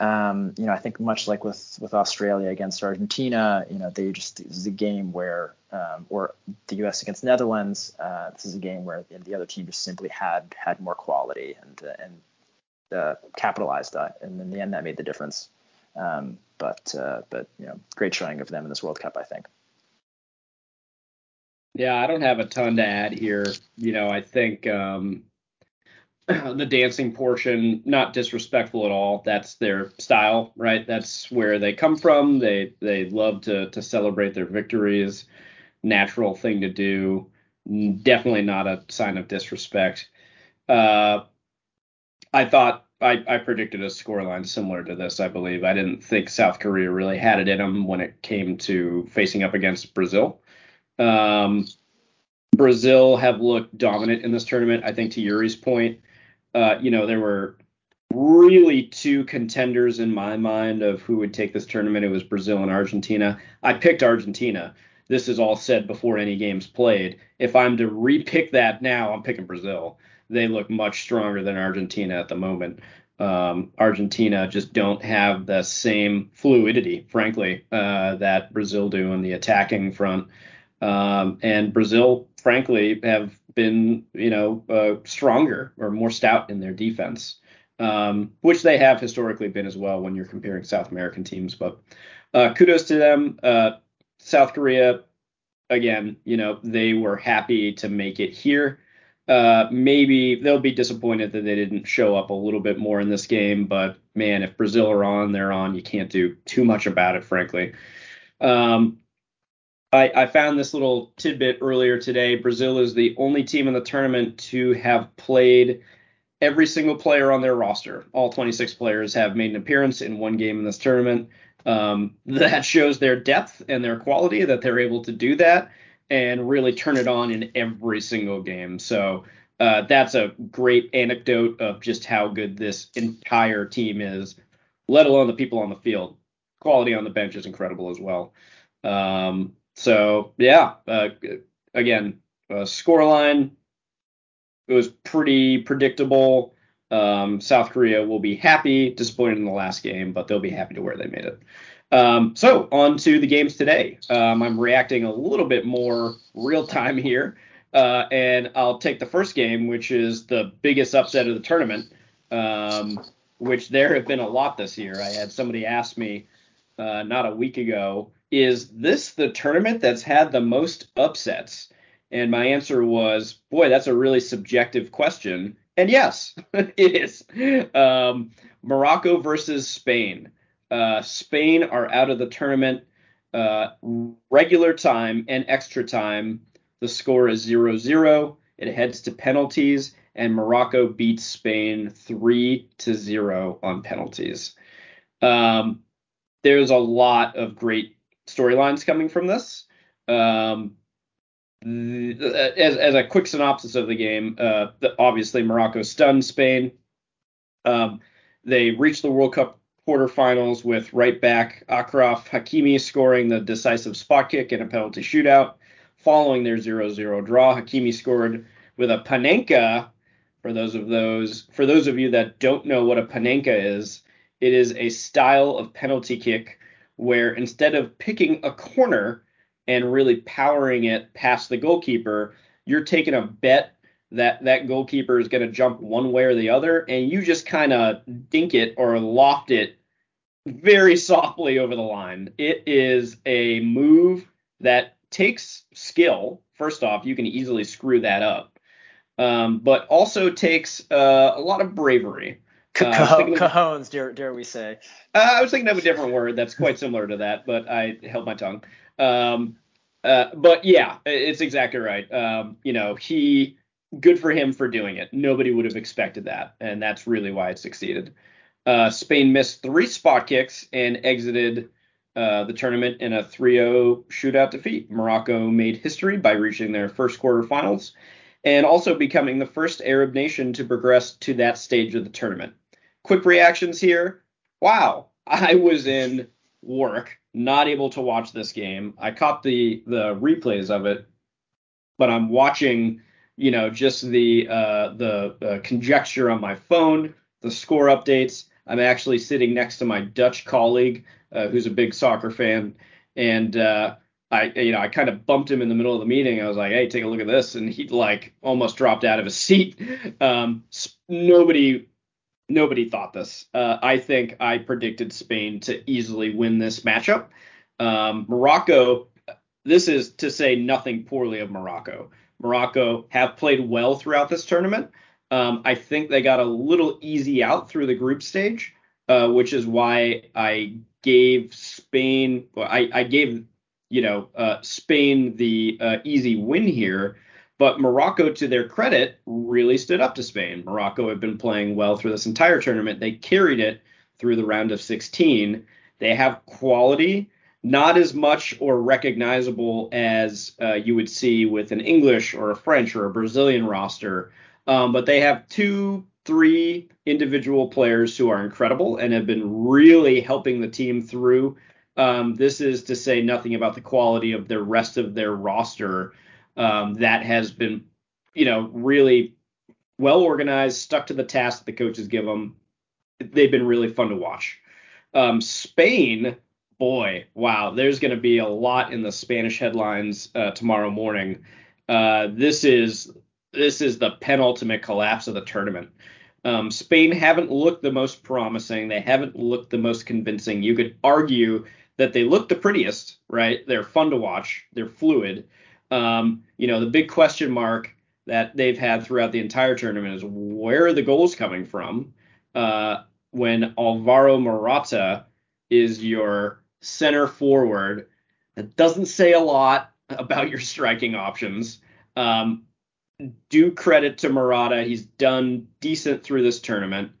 Um, you know, I think much like with with Australia against Argentina, you know, they just this is a game where, um, or the U.S. against Netherlands, uh, this is a game where the other team just simply had had more quality and uh, and uh, capitalized that, and in the end, that made the difference. Um, but uh, but you know, great showing of them in this World Cup, I think. Yeah, I don't have a ton to add here. You know, I think um, [clears throat] the dancing portion, not disrespectful at all. That's their style, right? That's where they come from. They they love to to celebrate their victories. Natural thing to do. Definitely not a sign of disrespect. Uh, I thought I, I predicted a scoreline similar to this. I believe I didn't think South Korea really had it in them when it came to facing up against Brazil. Um, Brazil have looked dominant in this tournament. I think to Yuri's point, uh, you know, there were really two contenders in my mind of who would take this tournament. It was Brazil and Argentina. I picked Argentina. This is all said before any games played. If I'm to repick that now, I'm picking Brazil. They look much stronger than Argentina at the moment. Um, Argentina just don't have the same fluidity, frankly, uh, that Brazil do on the attacking front. Um, and Brazil, frankly, have been, you know, uh, stronger or more stout in their defense, um, which they have historically been as well when you're comparing South American teams. But uh, kudos to them. Uh, South Korea, again, you know, they were happy to make it here. Uh, maybe they'll be disappointed that they didn't show up a little bit more in this game, but man, if Brazil are on, they're on. You can't do too much about it, frankly. Um, I, I found this little tidbit earlier today. Brazil is the only team in the tournament to have played every single player on their roster. All 26 players have made an appearance in one game in this tournament. Um, [laughs] that shows their depth and their quality that they're able to do that and really turn it on in every single game. So uh, that's a great anecdote of just how good this entire team is, let alone the people on the field. Quality on the bench is incredible as well. Um, so yeah, uh, again, uh, scoreline it was pretty predictable. Um, South Korea will be happy, disappointed in the last game, but they'll be happy to where they made it. Um, so on to the games today. Um, I'm reacting a little bit more real time here, uh, and I'll take the first game, which is the biggest upset of the tournament. Um, which there have been a lot this year. I had somebody ask me uh, not a week ago is this the tournament that's had the most upsets? And my answer was, boy, that's a really subjective question. And yes, [laughs] it is. Um, Morocco versus Spain. Uh, Spain are out of the tournament. Uh, regular time and extra time, the score is 0 0. It heads to penalties, and Morocco beats Spain 3 to 0 on penalties. Um, there's a lot of great storylines coming from this. Um, as, as a quick synopsis of the game, uh, obviously Morocco stunned Spain. Um, they reached the World Cup quarterfinals with right back Achraf Hakimi scoring the decisive spot kick in a penalty shootout. Following their 0-0 draw, Hakimi scored with a panenka. For those of those, for those of you that don't know what a panenka is, it is a style of penalty kick where instead of picking a corner and really powering it past the goalkeeper, you're taking a bet that that goalkeeper is going to jump one way or the other, and you just kind of dink it or loft it very softly over the line. It is a move that takes skill. First off, you can easily screw that up, um, but also takes uh, a lot of bravery. [laughs] Uh, cajones, dare, dare we say? Uh, I was thinking of a different word that's quite similar to that, but I held my tongue. Um, uh, but yeah, it's exactly right. Um, you know, he good for him for doing it. Nobody would have expected that, and that's really why it succeeded. Uh, Spain missed three spot kicks and exited uh, the tournament in a 3-0 shootout defeat. Morocco made history by reaching their first quarterfinals and also becoming the first Arab nation to progress to that stage of the tournament. Quick reactions here. Wow, I was in work, not able to watch this game. I caught the the replays of it, but I'm watching, you know, just the uh, the uh, conjecture on my phone, the score updates. I'm actually sitting next to my Dutch colleague, uh, who's a big soccer fan, and uh, I, you know, I kind of bumped him in the middle of the meeting. I was like, "Hey, take a look at this," and he like almost dropped out of his [laughs] seat. Um, nobody, nobody thought this. Uh, I think I predicted Spain to easily win this matchup. Um, Morocco, this is to say nothing poorly of Morocco. Morocco have played well throughout this tournament. Um, I think they got a little easy out through the group stage, uh, which is why I gave Spain, I, I gave, you know, uh, Spain the uh, easy win here. But Morocco, to their credit, really stood up to Spain. Morocco had been playing well through this entire tournament. They carried it through the round of 16. They have quality not as much or recognizable as uh, you would see with an English or a French or a Brazilian roster. Um, but they have two, three individual players who are incredible and have been really helping the team through. Um, this is to say nothing about the quality of the rest of their roster um, that has been, you know, really well organized, stuck to the task that the coaches give them. They've been really fun to watch. Um, Spain boy, wow, there's going to be a lot in the Spanish headlines uh, tomorrow morning. Uh, this is this is the penultimate collapse of the tournament. Um, Spain haven't looked the most promising. They haven't looked the most convincing. You could argue that they look the prettiest, right? They're fun to watch. They're fluid. Um, you know, the big question mark that they've had throughout the entire tournament is where are the goals coming from? Uh, when Alvaro Morata is your center forward. That doesn't say a lot about your striking options. Um, do credit to Morata. He's done decent through this tournament.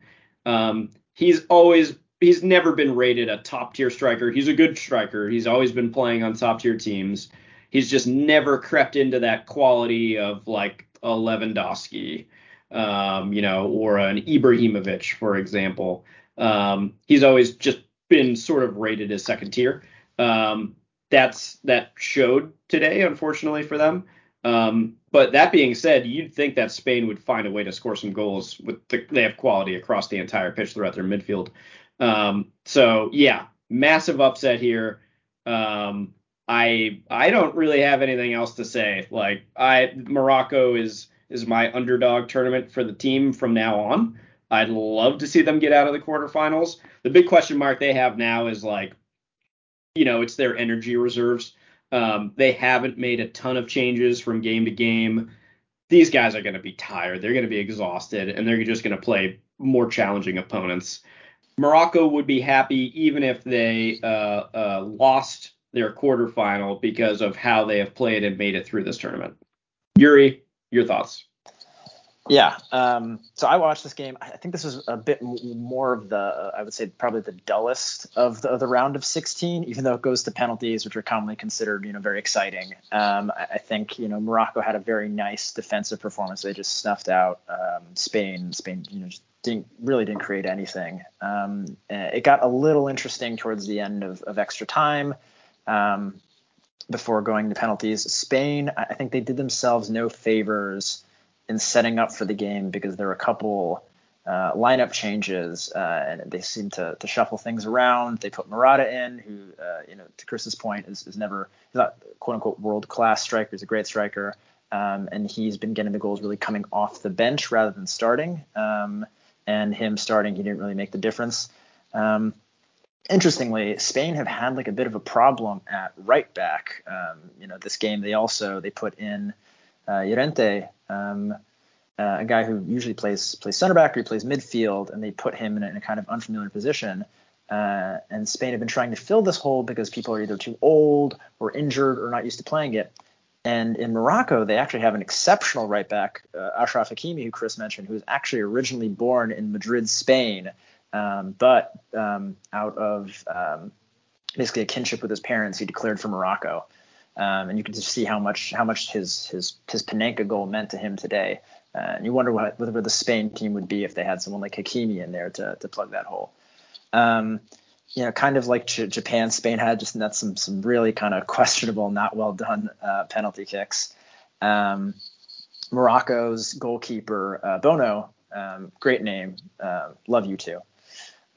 Um, he's always he's never been rated a top tier striker. He's a good striker. He's always been playing on top tier teams. He's just never crept into that quality of like a Lewandowski, um, you know, or an Ibrahimovic, for example. Um, he's always just been sort of rated as second tier. Um, that's that showed today, unfortunately for them. Um, but that being said, you'd think that Spain would find a way to score some goals. With the, they have quality across the entire pitch throughout their midfield. Um, so yeah, massive upset here. Um, I I don't really have anything else to say. Like I Morocco is is my underdog tournament for the team from now on. I'd love to see them get out of the quarterfinals. The big question mark they have now is like, you know, it's their energy reserves. Um, they haven't made a ton of changes from game to game. These guys are going to be tired. They're going to be exhausted, and they're just going to play more challenging opponents. Morocco would be happy even if they uh, uh, lost their quarterfinal because of how they have played and made it through this tournament. Yuri, your thoughts? Yeah. Um, so I watched this game. I think this was a bit more of the, uh, I would say, probably the dullest of the, of the, round of 16, even though it goes to penalties, which are commonly considered, you know, very exciting. Um, I, think, you know, Morocco had a very nice defensive performance. They just snuffed out um, Spain. Spain, you know, just didn't really didn't create anything. Um, it got a little interesting towards the end of, of extra time um, before going to penalties. Spain, I think they did themselves no favors in setting up for the game because there were a couple uh, lineup changes uh, and they seem to, to shuffle things around. They put Morata in, who, uh, you know, to Chris's point, is, is never he's not quote unquote world class striker. He's a great striker, um, and he's been getting the goals really coming off the bench rather than starting. Um, and him starting, he didn't really make the difference. Um, interestingly, Spain have had like a bit of a problem at right back. Um, you know, this game they also they put in uh, um, uh, a guy who usually plays plays center back or he plays midfield, and they put him in a, in a kind of unfamiliar position. Uh, and Spain have been trying to fill this hole because people are either too old or injured or not used to playing it. And in Morocco, they actually have an exceptional right back, uh, Achraf Hakimi, who Chris mentioned, who was actually originally born in Madrid, Spain, um, but um, out of um, basically a kinship with his parents, he declared for Morocco. Um, and you can just see how much how much his his his Panenka goal meant to him today. Uh, and you wonder what whether the Spain team would be if they had someone like Hakimi in there to to plug that hole. Um, you know, kind of like J- Japan, Spain had just some some really kind of [laughs] questionable, not well done uh, penalty kicks. Um, Morocco's goalkeeper uh, Bono, um, great name, uh, love U2.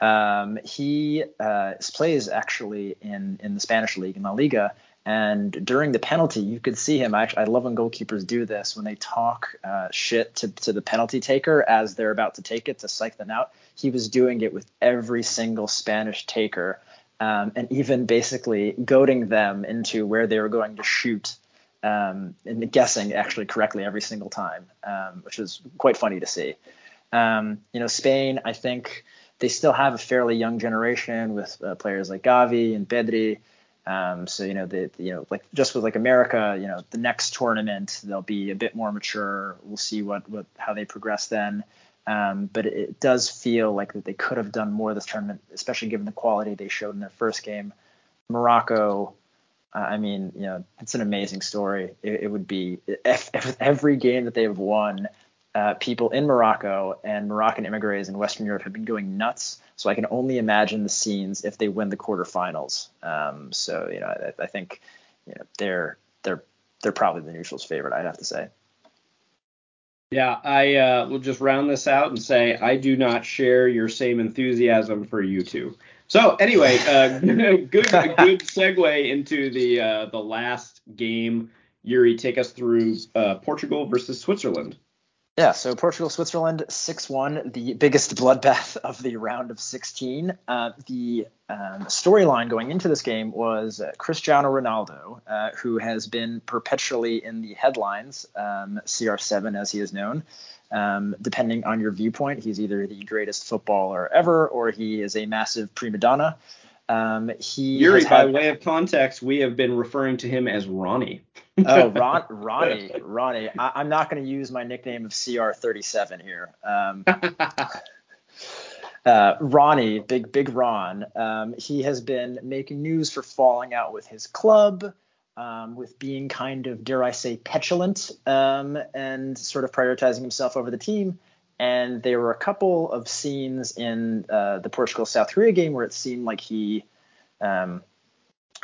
Um, he uh, plays actually in in the Spanish league in La Liga, and during the penalty, you could see him. I, I love when goalkeepers do this when they talk uh, shit to, to the penalty taker as they're about to take it to psych them out. He was doing it with every single Spanish taker. um, and even basically goading them into where they were going to shoot um, and guessing actually correctly every single time, um, which was quite funny to see. Um, you know, Spain, I think they still have a fairly young generation with uh, players like Gavi and Pedri. Um, so you know, the you know, like just with like America, you know, the next tournament they'll be a bit more mature. We'll see what what how they progress then. Um, but it, does feel like that they could have done more this tournament, especially given the quality they showed in their first game. Morocco, uh, I mean, you know, it's an amazing story. It, it would be if, if every game that they have won, uh, people in Morocco and Moroccan immigrants in Western Europe have been going nuts. So I can only imagine the scenes if they win the quarterfinals. Um, so you know, I, I, think you know they're they're they're probably the neutrals' favorite. I'd have to say. Yeah, I uh, will just round this out and say I do not share your same enthusiasm for U2. So anyway, uh, [laughs] good good segue into the uh, the last game. Yuri, take us through uh, Portugal versus Switzerland. Yeah, so Portugal Switzerland 6 1, the biggest bloodbath [laughs] of the round of 16. Uh, the um, storyline going into this game was uh, Cristiano Ronaldo, uh, who has been perpetually in the headlines, um, CR7 as he is known. Um, depending on your viewpoint, he's either the greatest footballer ever or he is a massive prima donna. Um, he Yuri, by way of context, we have been referring to him as Ronnie. oh, Ron, [laughs] Ronnie, Ronnie. I, am not going to use my nickname of CR37 here. Um, [laughs] uh, Ronnie, big big Ron. Um, he has been making news for falling out with his club, um, with being kind of, dare I say, petulant, um, and sort of prioritizing himself over the team. And there were a couple of scenes in uh, the Portugal South Korea game where it seemed like he um,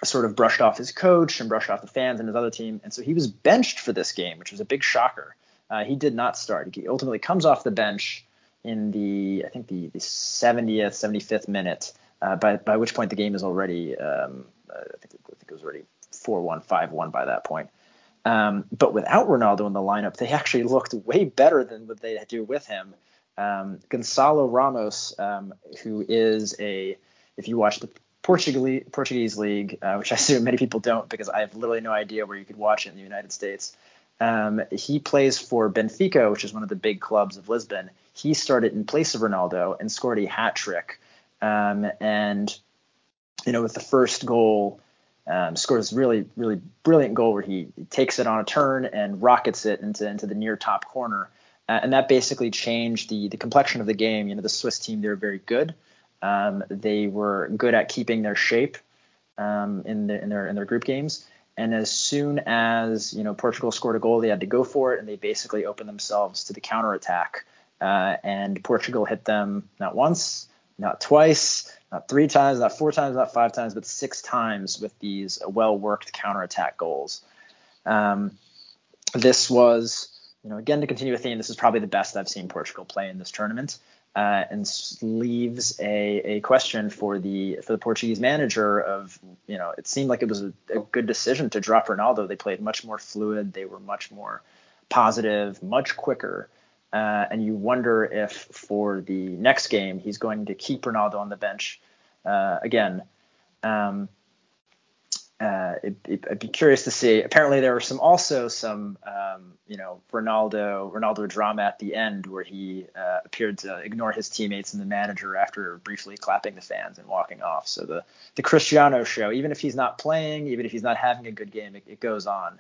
sort of brushed off his coach and brushed off the fans and his other team. And so he was benched for this game, which was a big shocker. Uh, he did not start. He ultimately comes off the bench in the, I think, the, the 70th, 75th minute, uh, by, by which point the game is already, um, uh, I, think, I think it was already 4 1, 5 1 by that point. Um, but without Ronaldo in the lineup, they actually looked way better than what they do with him. Um, Gonçalo Ramos, um, who is a, if you watch the Portuguese Portuguese league, uh, which I assume many people don't because I have literally no idea where you could watch it in the United States. Um, he plays for Benfica, which is one of the big clubs of Lisbon. He started in place of Ronaldo and scored a hat trick. Um, and you know, with the first goal, um, scores really, really brilliant goal where he takes it on a turn and rockets it into into the near top corner. Uh, and that basically changed the the complexion of the game. You know, the Swiss team they're very good. Um, they were good at keeping their shape um, in, the, in their in their group games. And as soon as you know Portugal scored a goal, they had to go for it, and they basically opened themselves to the counterattack. Uh, and Portugal hit them not once, not twice, not three times, not four times, not five times, but six times with these well-worked counterattack goals. Um, this was, you know, again to continue a theme. This is probably the best I've seen Portugal play in this tournament uh, and leaves a, a question for the for the Portuguese manager of you know it seemed like it was a, a, good decision to drop Ronaldo. They played much more fluid. They were much more positive, much quicker. Uh, and you wonder if for the next game he's going to keep Ronaldo on the bench uh, again. Um, uh, it, it, I'd be curious to see. Apparently, there were some also some um, you know Ronaldo Ronaldo drama at the end where he uh, appeared to ignore his teammates and the manager after briefly clapping the fans and walking off. So the the Cristiano show, even if he's not playing, even if he's not having a good game, it, it goes on.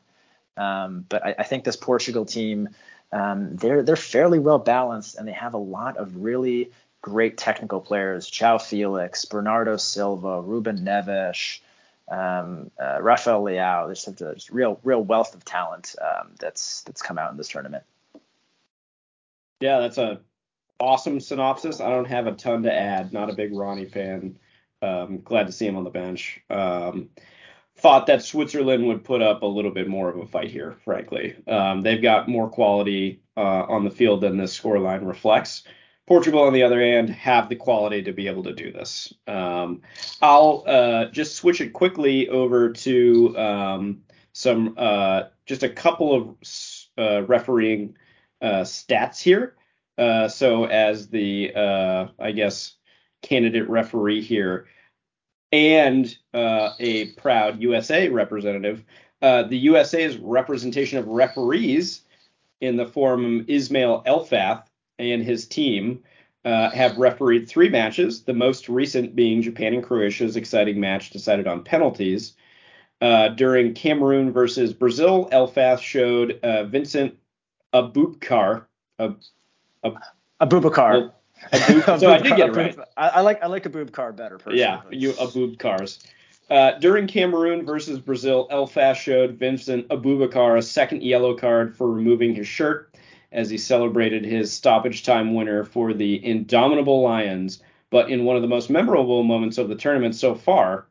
Um, but I, I, think this Portugal team, um, they're they're fairly well balanced and they have a lot of really great technical players: João Felix, Bernardo Silva, Ruben Neves um, uh, Rafael Leao. There's such a real real wealth of talent um, that's that's come out in this tournament. Yeah, that's a awesome synopsis. I don't have a ton to add. Not a big Ronnie fan. Um, glad to see him on the bench. Um, thought that Switzerland would put up a little bit more of a fight here, frankly. Um, they've got more quality uh, on the field than this scoreline reflects. Portugal, on the other hand, have the quality to be able to do this. Um, I'll uh, just switch it quickly over to um, some uh, just a couple of uh, refereeing uh, stats here. Uh, so as the I guess candidate referee here, and uh, a proud USA representative. Uh, the USA's representation of referees in the form of Ismail Elfath and his team uh, have refereed three matches, the most recent being Japan and Croatia's exciting match decided on penalties. Uh, during Cameroon versus Brazil, Elfath showed uh, Vincent Aboubakar. Ab, ab, Abubakar. Abub, [laughs] so I did get it right. I, I like I like Abubakar better. Personally. Yeah, you Abubakars. Uh, during Cameroon versus Brazil, Elfath showed Vincent Aboubakar a second yellow card for removing his shirt as he celebrated his stoppage time winner for the Indomitable Lions. But in one of the most memorable moments of the tournament so far,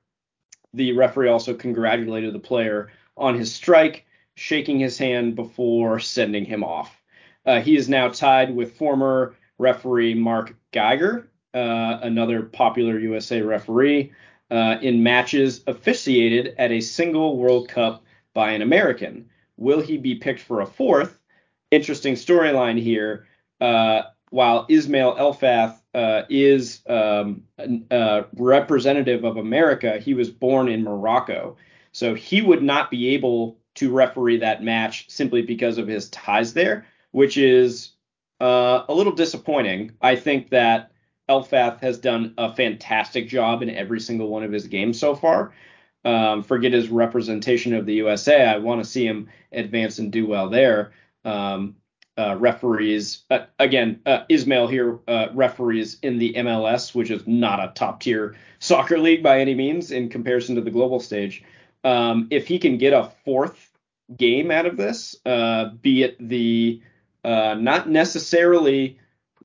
the referee also congratulated the player on his strike, shaking his hand before sending him off. Uh, he is now tied with former referee Mark Geiger, uh, another popular USA referee, uh, in matches officiated at a single World Cup by an American. Will he be picked for a fourth? Interesting storyline here. Uh, while Ismail Elfath uh, is um, a representative of America, he was born in Morocco. So he would not be able to referee that match simply because of his ties there, which is uh, a little disappointing. I think that Elfath has done a fantastic job in every single one of his games so far. Um, forget his representation of the USA. I want to see him advance and do well there. Um, uh, referees, uh, again, uh, Ismail here uh, referees in the MLS, which is not a top tier soccer league by any means in comparison to the global stage. Um, if he can get a fourth game out of this, uh, be it the uh, not necessarily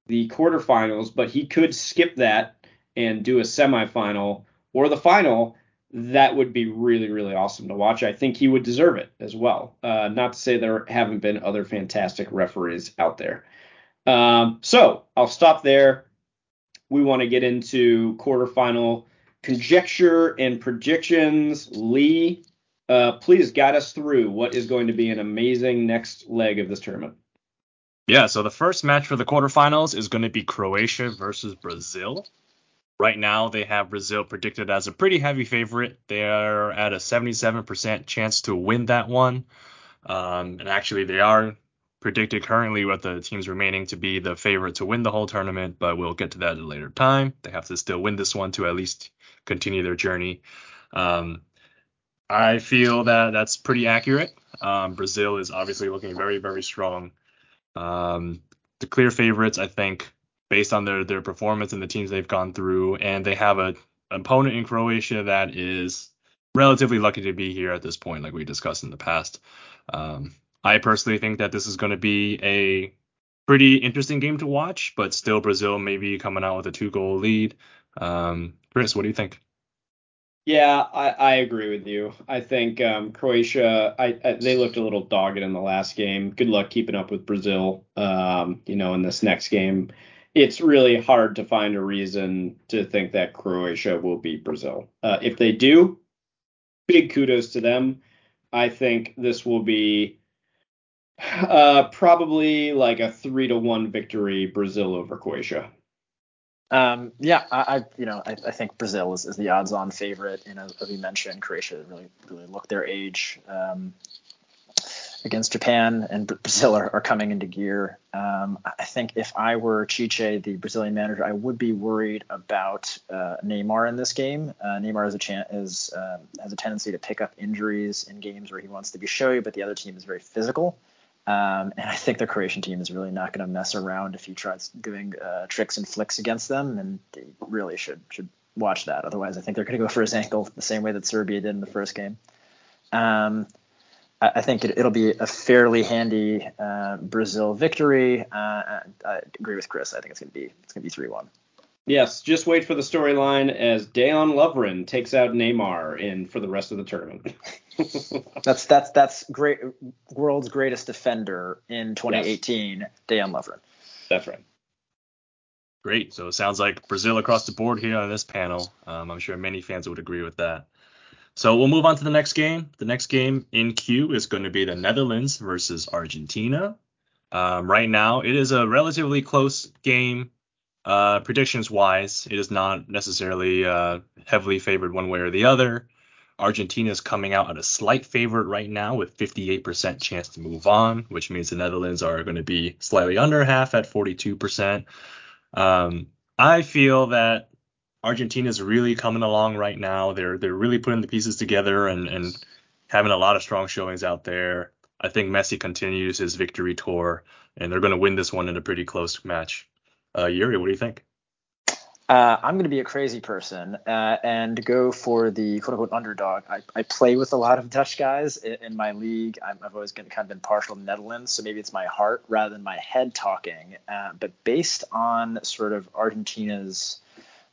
the quarterfinals, but he could skip that and do a semifinal or the final. That would be really, really awesome to watch. I think he would deserve it as well. Uh, not to say there haven't been other fantastic referees out there. Um, so I'll stop there. We want to get into quarterfinal conjecture and predictions. Lee, uh, please guide us through what is going to be an amazing next leg of this tournament. Yeah, so the first match for the quarterfinals is going to be Croatia versus Brazil. Right now, they have Brazil predicted as a pretty heavy favorite. They are at a 77% chance to win that one. Um, and actually, they are predicted currently with the teams remaining to be the favorite to win the whole tournament, but we'll get to that at a later time. They have to still win this one to at least continue their journey. Um, I feel that that's pretty accurate. Um, Brazil is obviously looking very, very strong. Um, the clear favorites, I think, based on their their performance and the teams they've gone through, and they have a opponent in Croatia that is relatively lucky to be here at this point, like we discussed in the past. Um, I personally think that this is going to be a pretty interesting game to watch, but still Brazil maybe coming out with a two goal lead. Um, Chris, what do you think? Yeah, I, I agree with you. I think um, Croatia, I, I, they looked a little dogged in the last game. Good luck keeping up with Brazil. Um, you know, in this next game, it's really hard to find a reason to think that Croatia will beat Brazil. Uh, if they do, big kudos to them. I think this will be uh, probably like a three to one victory Brazil over Croatia. Um, yeah, I, I, you know I, I think Brazil is, is the odds-on favorite, and as, as we mentioned, Croatia really really looked their age um, against Japan, and Brazil are, are coming into gear. Um, I think if I were Tite, the Brazilian manager, I would be worried about uh, Neymar in this game. Uh, Neymar has a chance is um, has a tendency to pick up injuries in games where he wants to be showy, but the other team is very physical. Um, and I think the Croatian team is really not going to mess around if he tries doing uh, tricks and flicks against them, and they really should should watch that. Otherwise, I think they're going to go for his ankle the same way that Serbia did in the first game. Um, I, I, think it, will be a fairly handy uh, Brazil victory. Uh, I, I, agree with Chris. I think it's going to be it's going to be three one. Yes, just wait for the storyline as Dejan Lovren takes out Neymar in for the rest of the tournament. [laughs] that's that's that's great. World's greatest defender in 2018, yes. Dejan Lovren. That's right. Great. So it sounds like Brazil across the board here on this panel. Um, I'm sure many fans would agree with that. So we'll move on to the next game. The next game in queue is going to be the Netherlands versus Argentina. Um, right now, it is a relatively close game Uh, predictions wise, it is not necessarily uh, heavily favored one way or the other. Argentina is coming out at a slight favorite right now with 58% chance to move on, which means the Netherlands are going to be slightly under half at 42%. Um, I feel that Argentina is really coming along right now. They're they're really putting the pieces together and and having a lot of strong showings out there. I think Messi continues his victory tour, and they're going to win this one in a pretty close match. Uh, Yuri, what do you think? Uh, I'm going to be a crazy person uh, and go for the quote unquote underdog. I, I play with a lot of Dutch guys in, in my league. i have always been, kind of been partial to Netherlands, so maybe it's my heart rather than my head talking. Uh, but based on sort of Argentina's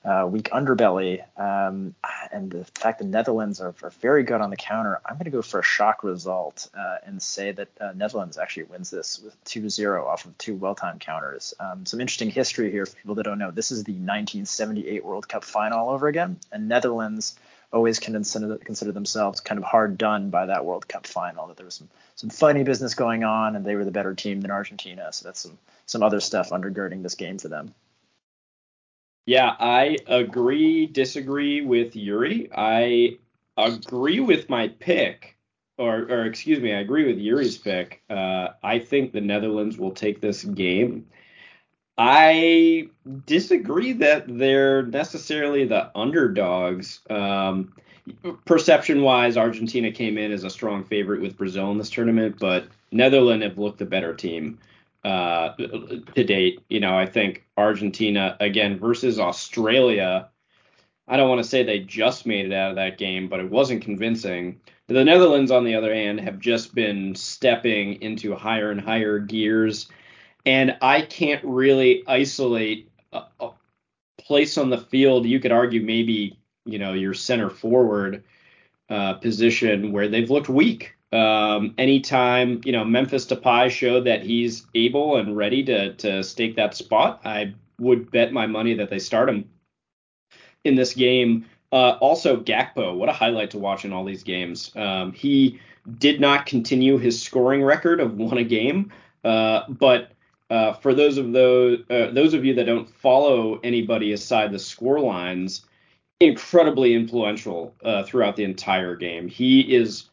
uh, weak underbelly, um, and the fact the Netherlands are, are, very good on the counter, I'm going to go for a shock result uh, and say that uh, Netherlands actually wins this with 2-0 off of two well-timed counters. Um, some interesting history here for people that don't know. This is the 1978 World Cup final all over again, and Netherlands always consider, consider themselves kind of hard done by that World Cup final. That there was some some funny business going on, and they were the better team than Argentina. So that's some some other stuff undergirding this game for them. Yeah, I agree, disagree with Yuri. I agree with my pick, or, or excuse me, I agree with Yuri's pick. Uh, I think the Netherlands will take this game. I disagree that they're necessarily the underdogs. Um, perception wise, Argentina came in as a strong favorite with Brazil in this tournament, but Netherlands have looked the better team uh, to date. You know, I think Argentina again versus Australia. I don't want to say they just made it out of that game, but it wasn't convincing. The Netherlands, on the other hand, have just been stepping into higher and higher gears, and I can't really isolate a, a place on the field. You could argue maybe you know your center forward uh, position where they've looked weak. Um, anytime you know Memphis Depay showed that he's able and ready to to stake that spot, I would bet my money that they start him in this game. Uh, also, Gakpo, what a highlight to watch in all these games. Um, he did not continue his scoring record of one a game, uh, but uh, for those of those uh, those of you that don't follow anybody aside the score lines, incredibly influential uh, throughout the entire game. He is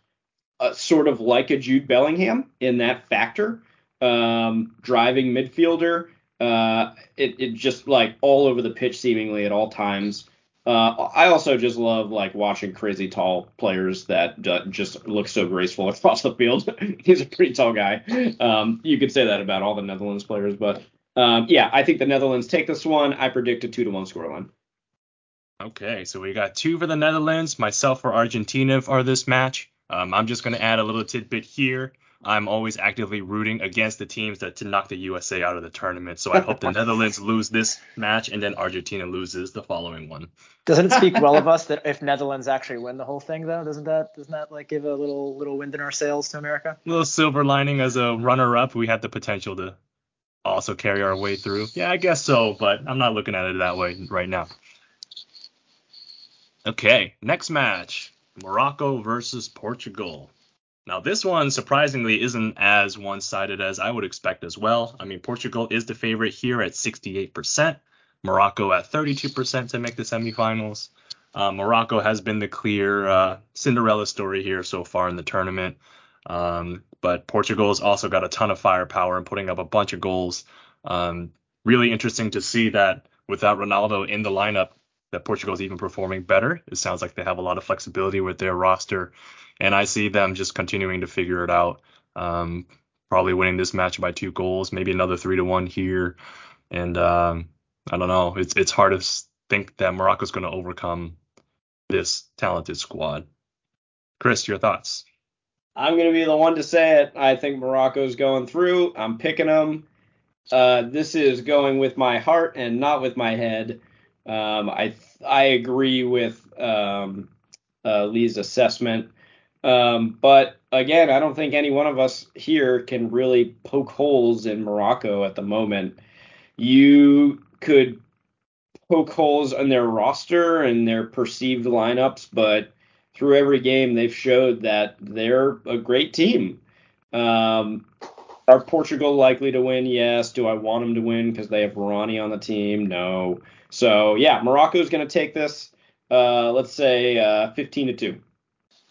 uh, sort of like a Jude Bellingham in that factor. Um, driving midfielder, uh, it, it just like all over the pitch seemingly at all times. Uh, I also just love like watching crazy tall players that just look so graceful [laughs] across the field. [laughs] He's a pretty tall guy. Um, you could say that about all the Netherlands players, but um, yeah, I think the Netherlands take this one. I predict a two to one scoreline. Okay, so we got two for the Netherlands, myself for Argentina for this match. Um, I'm just going to add a little tidbit here. I'm always actively rooting against the teams that to knock the USA out of the tournament. So I hope the [laughs] Netherlands lose this match and then Argentina loses the following one. Doesn't it speak well of [laughs] us that if Netherlands actually win the whole thing though? Doesn't that doesn't that like give a little little wind in our sails to America? A little silver lining as a runner up, we have the potential to also carry our way through. Yeah, I guess so, but I'm not looking at it that way right now. Okay, next match. Morocco versus Portugal. Now, this one surprisingly isn't as one sided as I would expect as well. I mean, Portugal is the favorite here at 68%, Morocco at 32% to make the semifinals. Uh, Morocco has been the clear uh, Cinderella story here so far in the tournament. Um, but has also got a ton of firepower and putting up a bunch of goals. Um, really interesting to see that without Ronaldo in the lineup, that Portugal is even performing better. It sounds like they have a lot of flexibility with their roster, and I see them just continuing to figure it out. Um, probably winning this match by two goals, maybe another three to one here, and um, I don't know. It's it's hard to think that Morocco's going to overcome this talented squad. Chris, your thoughts? I'm going to be the one to say it. I think Morocco's going through. I'm picking them. Uh, this is going with my heart and not with my head. Um, I I agree with um, uh, Lee's assessment, um, but again, I don't think any one of us here can really poke holes in Morocco at the moment. You could poke holes in their roster and their perceived lineups, but through every game they've showed that they're a great team. Um, Are Portugal likely to win? Yes. Do I want them to win because they have Ronnie on the team? No. So yeah, Morocco is going to take this. Uh, let's say uh, 15 to two.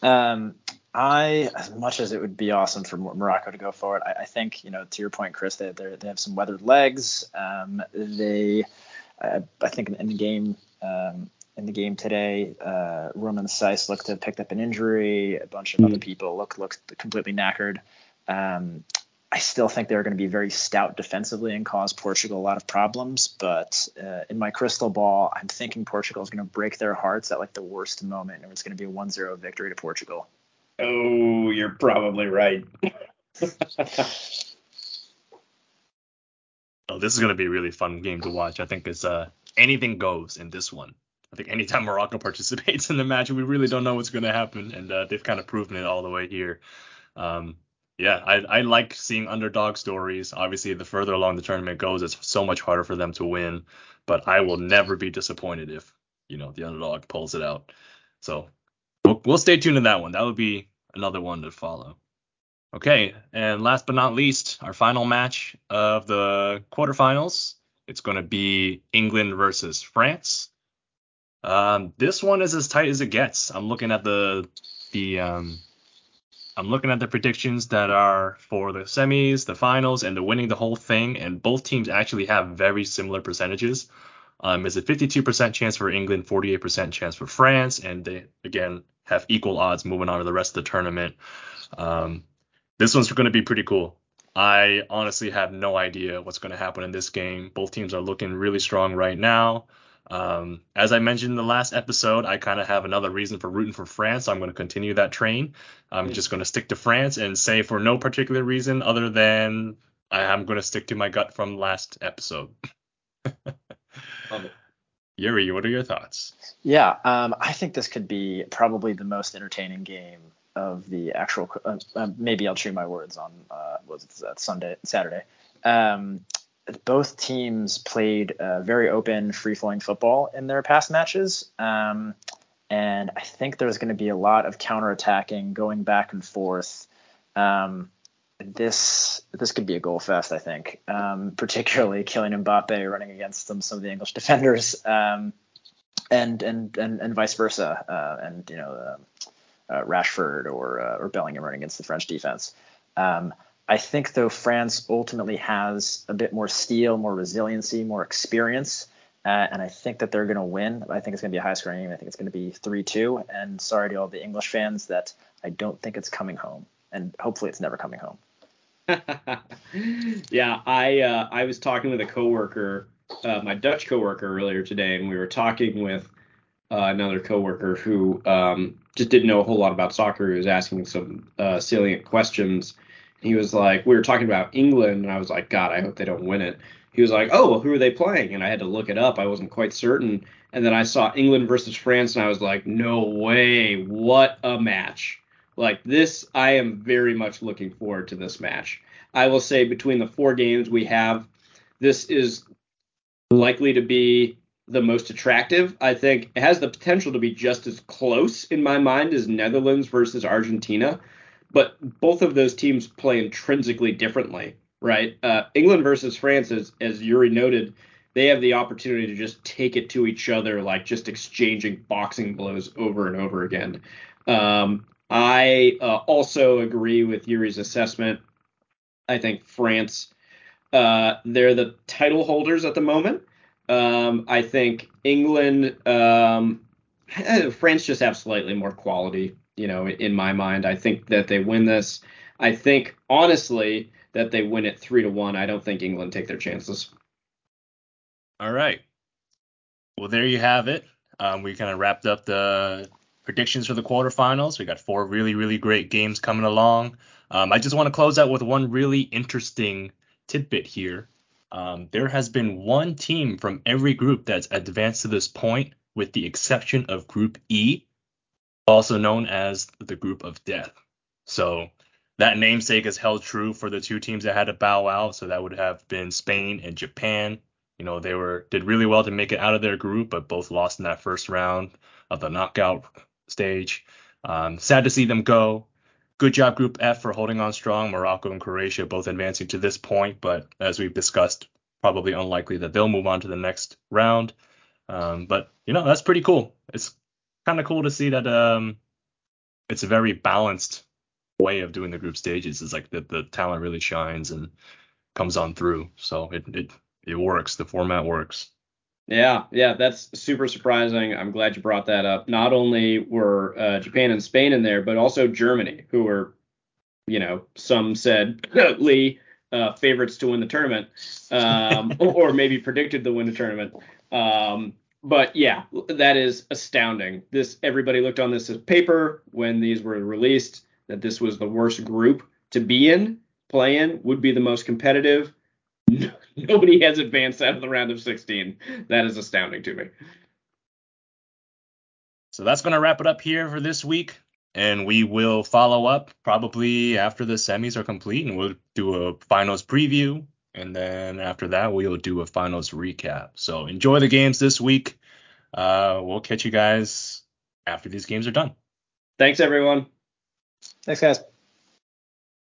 Um, I, as much as it would be awesome for Morocco to go forward, I, I think you know to your point, Chris, they they have some weathered legs. Um, they, I, I think in the game. Um, in the game today, uh, Romain Saïss looked to have picked up an injury. A bunch of mm-hmm. other people looked looked completely knackered. Um, I still think they're going to be very stout defensively and cause Portugal a lot of problems. But uh, in my crystal ball, I'm thinking Portugal is going to break their hearts at like the worst moment, and it's going to be a 1-0 victory to Portugal. Oh, you're probably right. [laughs] oh, this is going to be a really fun game to watch. I think it's uh, anything goes in this one. I think anytime Morocco [laughs] participates in the match, we really don't know what's going to happen, and uh, they've kind of proven it all the way here. Um, yeah, I, I like seeing underdog stories. Obviously, the further along the tournament goes, it's so much harder for them to win. But I will never be disappointed if you know the underdog pulls it out. So we'll, we'll stay tuned to that one. That would be another one to follow. Okay, and last but not least, our final match of the quarterfinals. It's going to be England versus France. Um, this one is as tight as it gets. I'm looking at the the um, I'm looking at the predictions that are for the semis, the finals, and the winning the whole thing, and both teams actually have very similar percentages. Um, it's a 52% chance for England, 48% chance for France, and they again have equal odds moving on to the rest of the tournament. Um, this one's going to be pretty cool. I honestly have no idea what's going to happen in this game. Both teams are looking really strong right now. Um, as I mentioned in the last episode, I kind of have another reason for rooting for France. So I'm going to continue that train. I'm just going to stick to France and say for no particular reason other than I am going to stick to my gut from last episode. [laughs] Yuri, what are your thoughts? Yeah, um, I think this could be probably the most entertaining game of the actual. Uh, uh, maybe I'll chew my words on uh, was it that Sunday, Saturday. Um, both teams played uh, very open, free flowing football in their past matches. Um, and I think there's going to be a lot of counterattacking, going back and forth. Um, this this could be a goal fest, I think. Um, [laughs] particularly Kylian Mbappe running against some some of the English [laughs] defenders, um, and and and and vice versa, uh, and you know uh, uh, Rashford or uh, or Bellingham running against the French defense. Um, I think though France ultimately has a bit more steel, more resiliency, more experience, uh, and I think that they're going to win. I think it's going to be a high scoring game. I think it's going to be 3-2. And sorry to all the English fans that I don't think it's coming home, and hopefully it's never coming home. [laughs] yeah, I uh, I was talking with a coworker, uh, my Dutch coworker earlier today, and we were talking with uh, another coworker who um, just didn't know a whole lot about soccer. He was asking some uh, salient questions he was like, we were talking about England, and I was like, God, I hope they don't win it. He was like, Oh, well, who are they playing? And I had to look it up. I wasn't quite certain. And then I saw England versus France, and I was like, No way! What a match! Like this, I am very much looking forward to this match. I will say between the four games we have, this is likely to be the most attractive. I think it has the potential to be just as close in my mind as Netherlands versus Argentina but both of those teams play intrinsically differently, right? Uh, England versus France, as, as Yuri noted, they have the opportunity to just take it to each other, like just exchanging boxing blows over and over again. Um, I uh, also agree with Yuri's assessment. I think France, uh, they're the title holders at the moment. Um, I think England, um, [sighs] France just have slightly more quality you know, in my mind. I think that they win this. I think honestly that they win it three to one. I don't think England take their chances. All right. Well, there you have it. Um, we kind of wrapped up the predictions for the quarterfinals. We got four really, really great games coming along. Um, I just want to close out with one really interesting tidbit here. Um, there has been one team from every group that's advanced to this point, with the exception of Group E, also known as the Group of Death. So that namesake is held true for the two teams that had to bow out. So that would have been Spain and Japan. You know, they were did really well to make it out of their group, but both lost in that first round of the knockout stage. Um, sad to see them go. good job, Group F, for holding on strong. Morocco and Croatia both advancing to this point, but as we've discussed, probably unlikely that they'll move on to the next round. Um, but you know that's pretty cool. It's kind of cool to see that um, it's a very balanced way of doing the group stages. It's like the the talent really shines and comes on through. So it it it works. The format works. Yeah, yeah, that's super surprising. I'm glad you brought that up. Not only were uh, Japan and Spain in there, but also Germany, who were, you know, some said [laughs] Lee uh, favorites to win the tournament, um, [laughs] or maybe predicted to win the tournament. Um, but yeah, that is astounding. This everybody looked on this as paper when these were released that this was the worst group to be in, play in, would be the most competitive. [laughs] Nobody has advanced out of the round of 16. That is astounding to me. So that's going to wrap it up here for this week. And we will follow up probably after the semis are complete and we'll do a finals preview. And then after that, we'll do a finals recap. So enjoy the games this week. Uh, we'll catch you guys after these games are done. Thanks, everyone. Thanks, guys.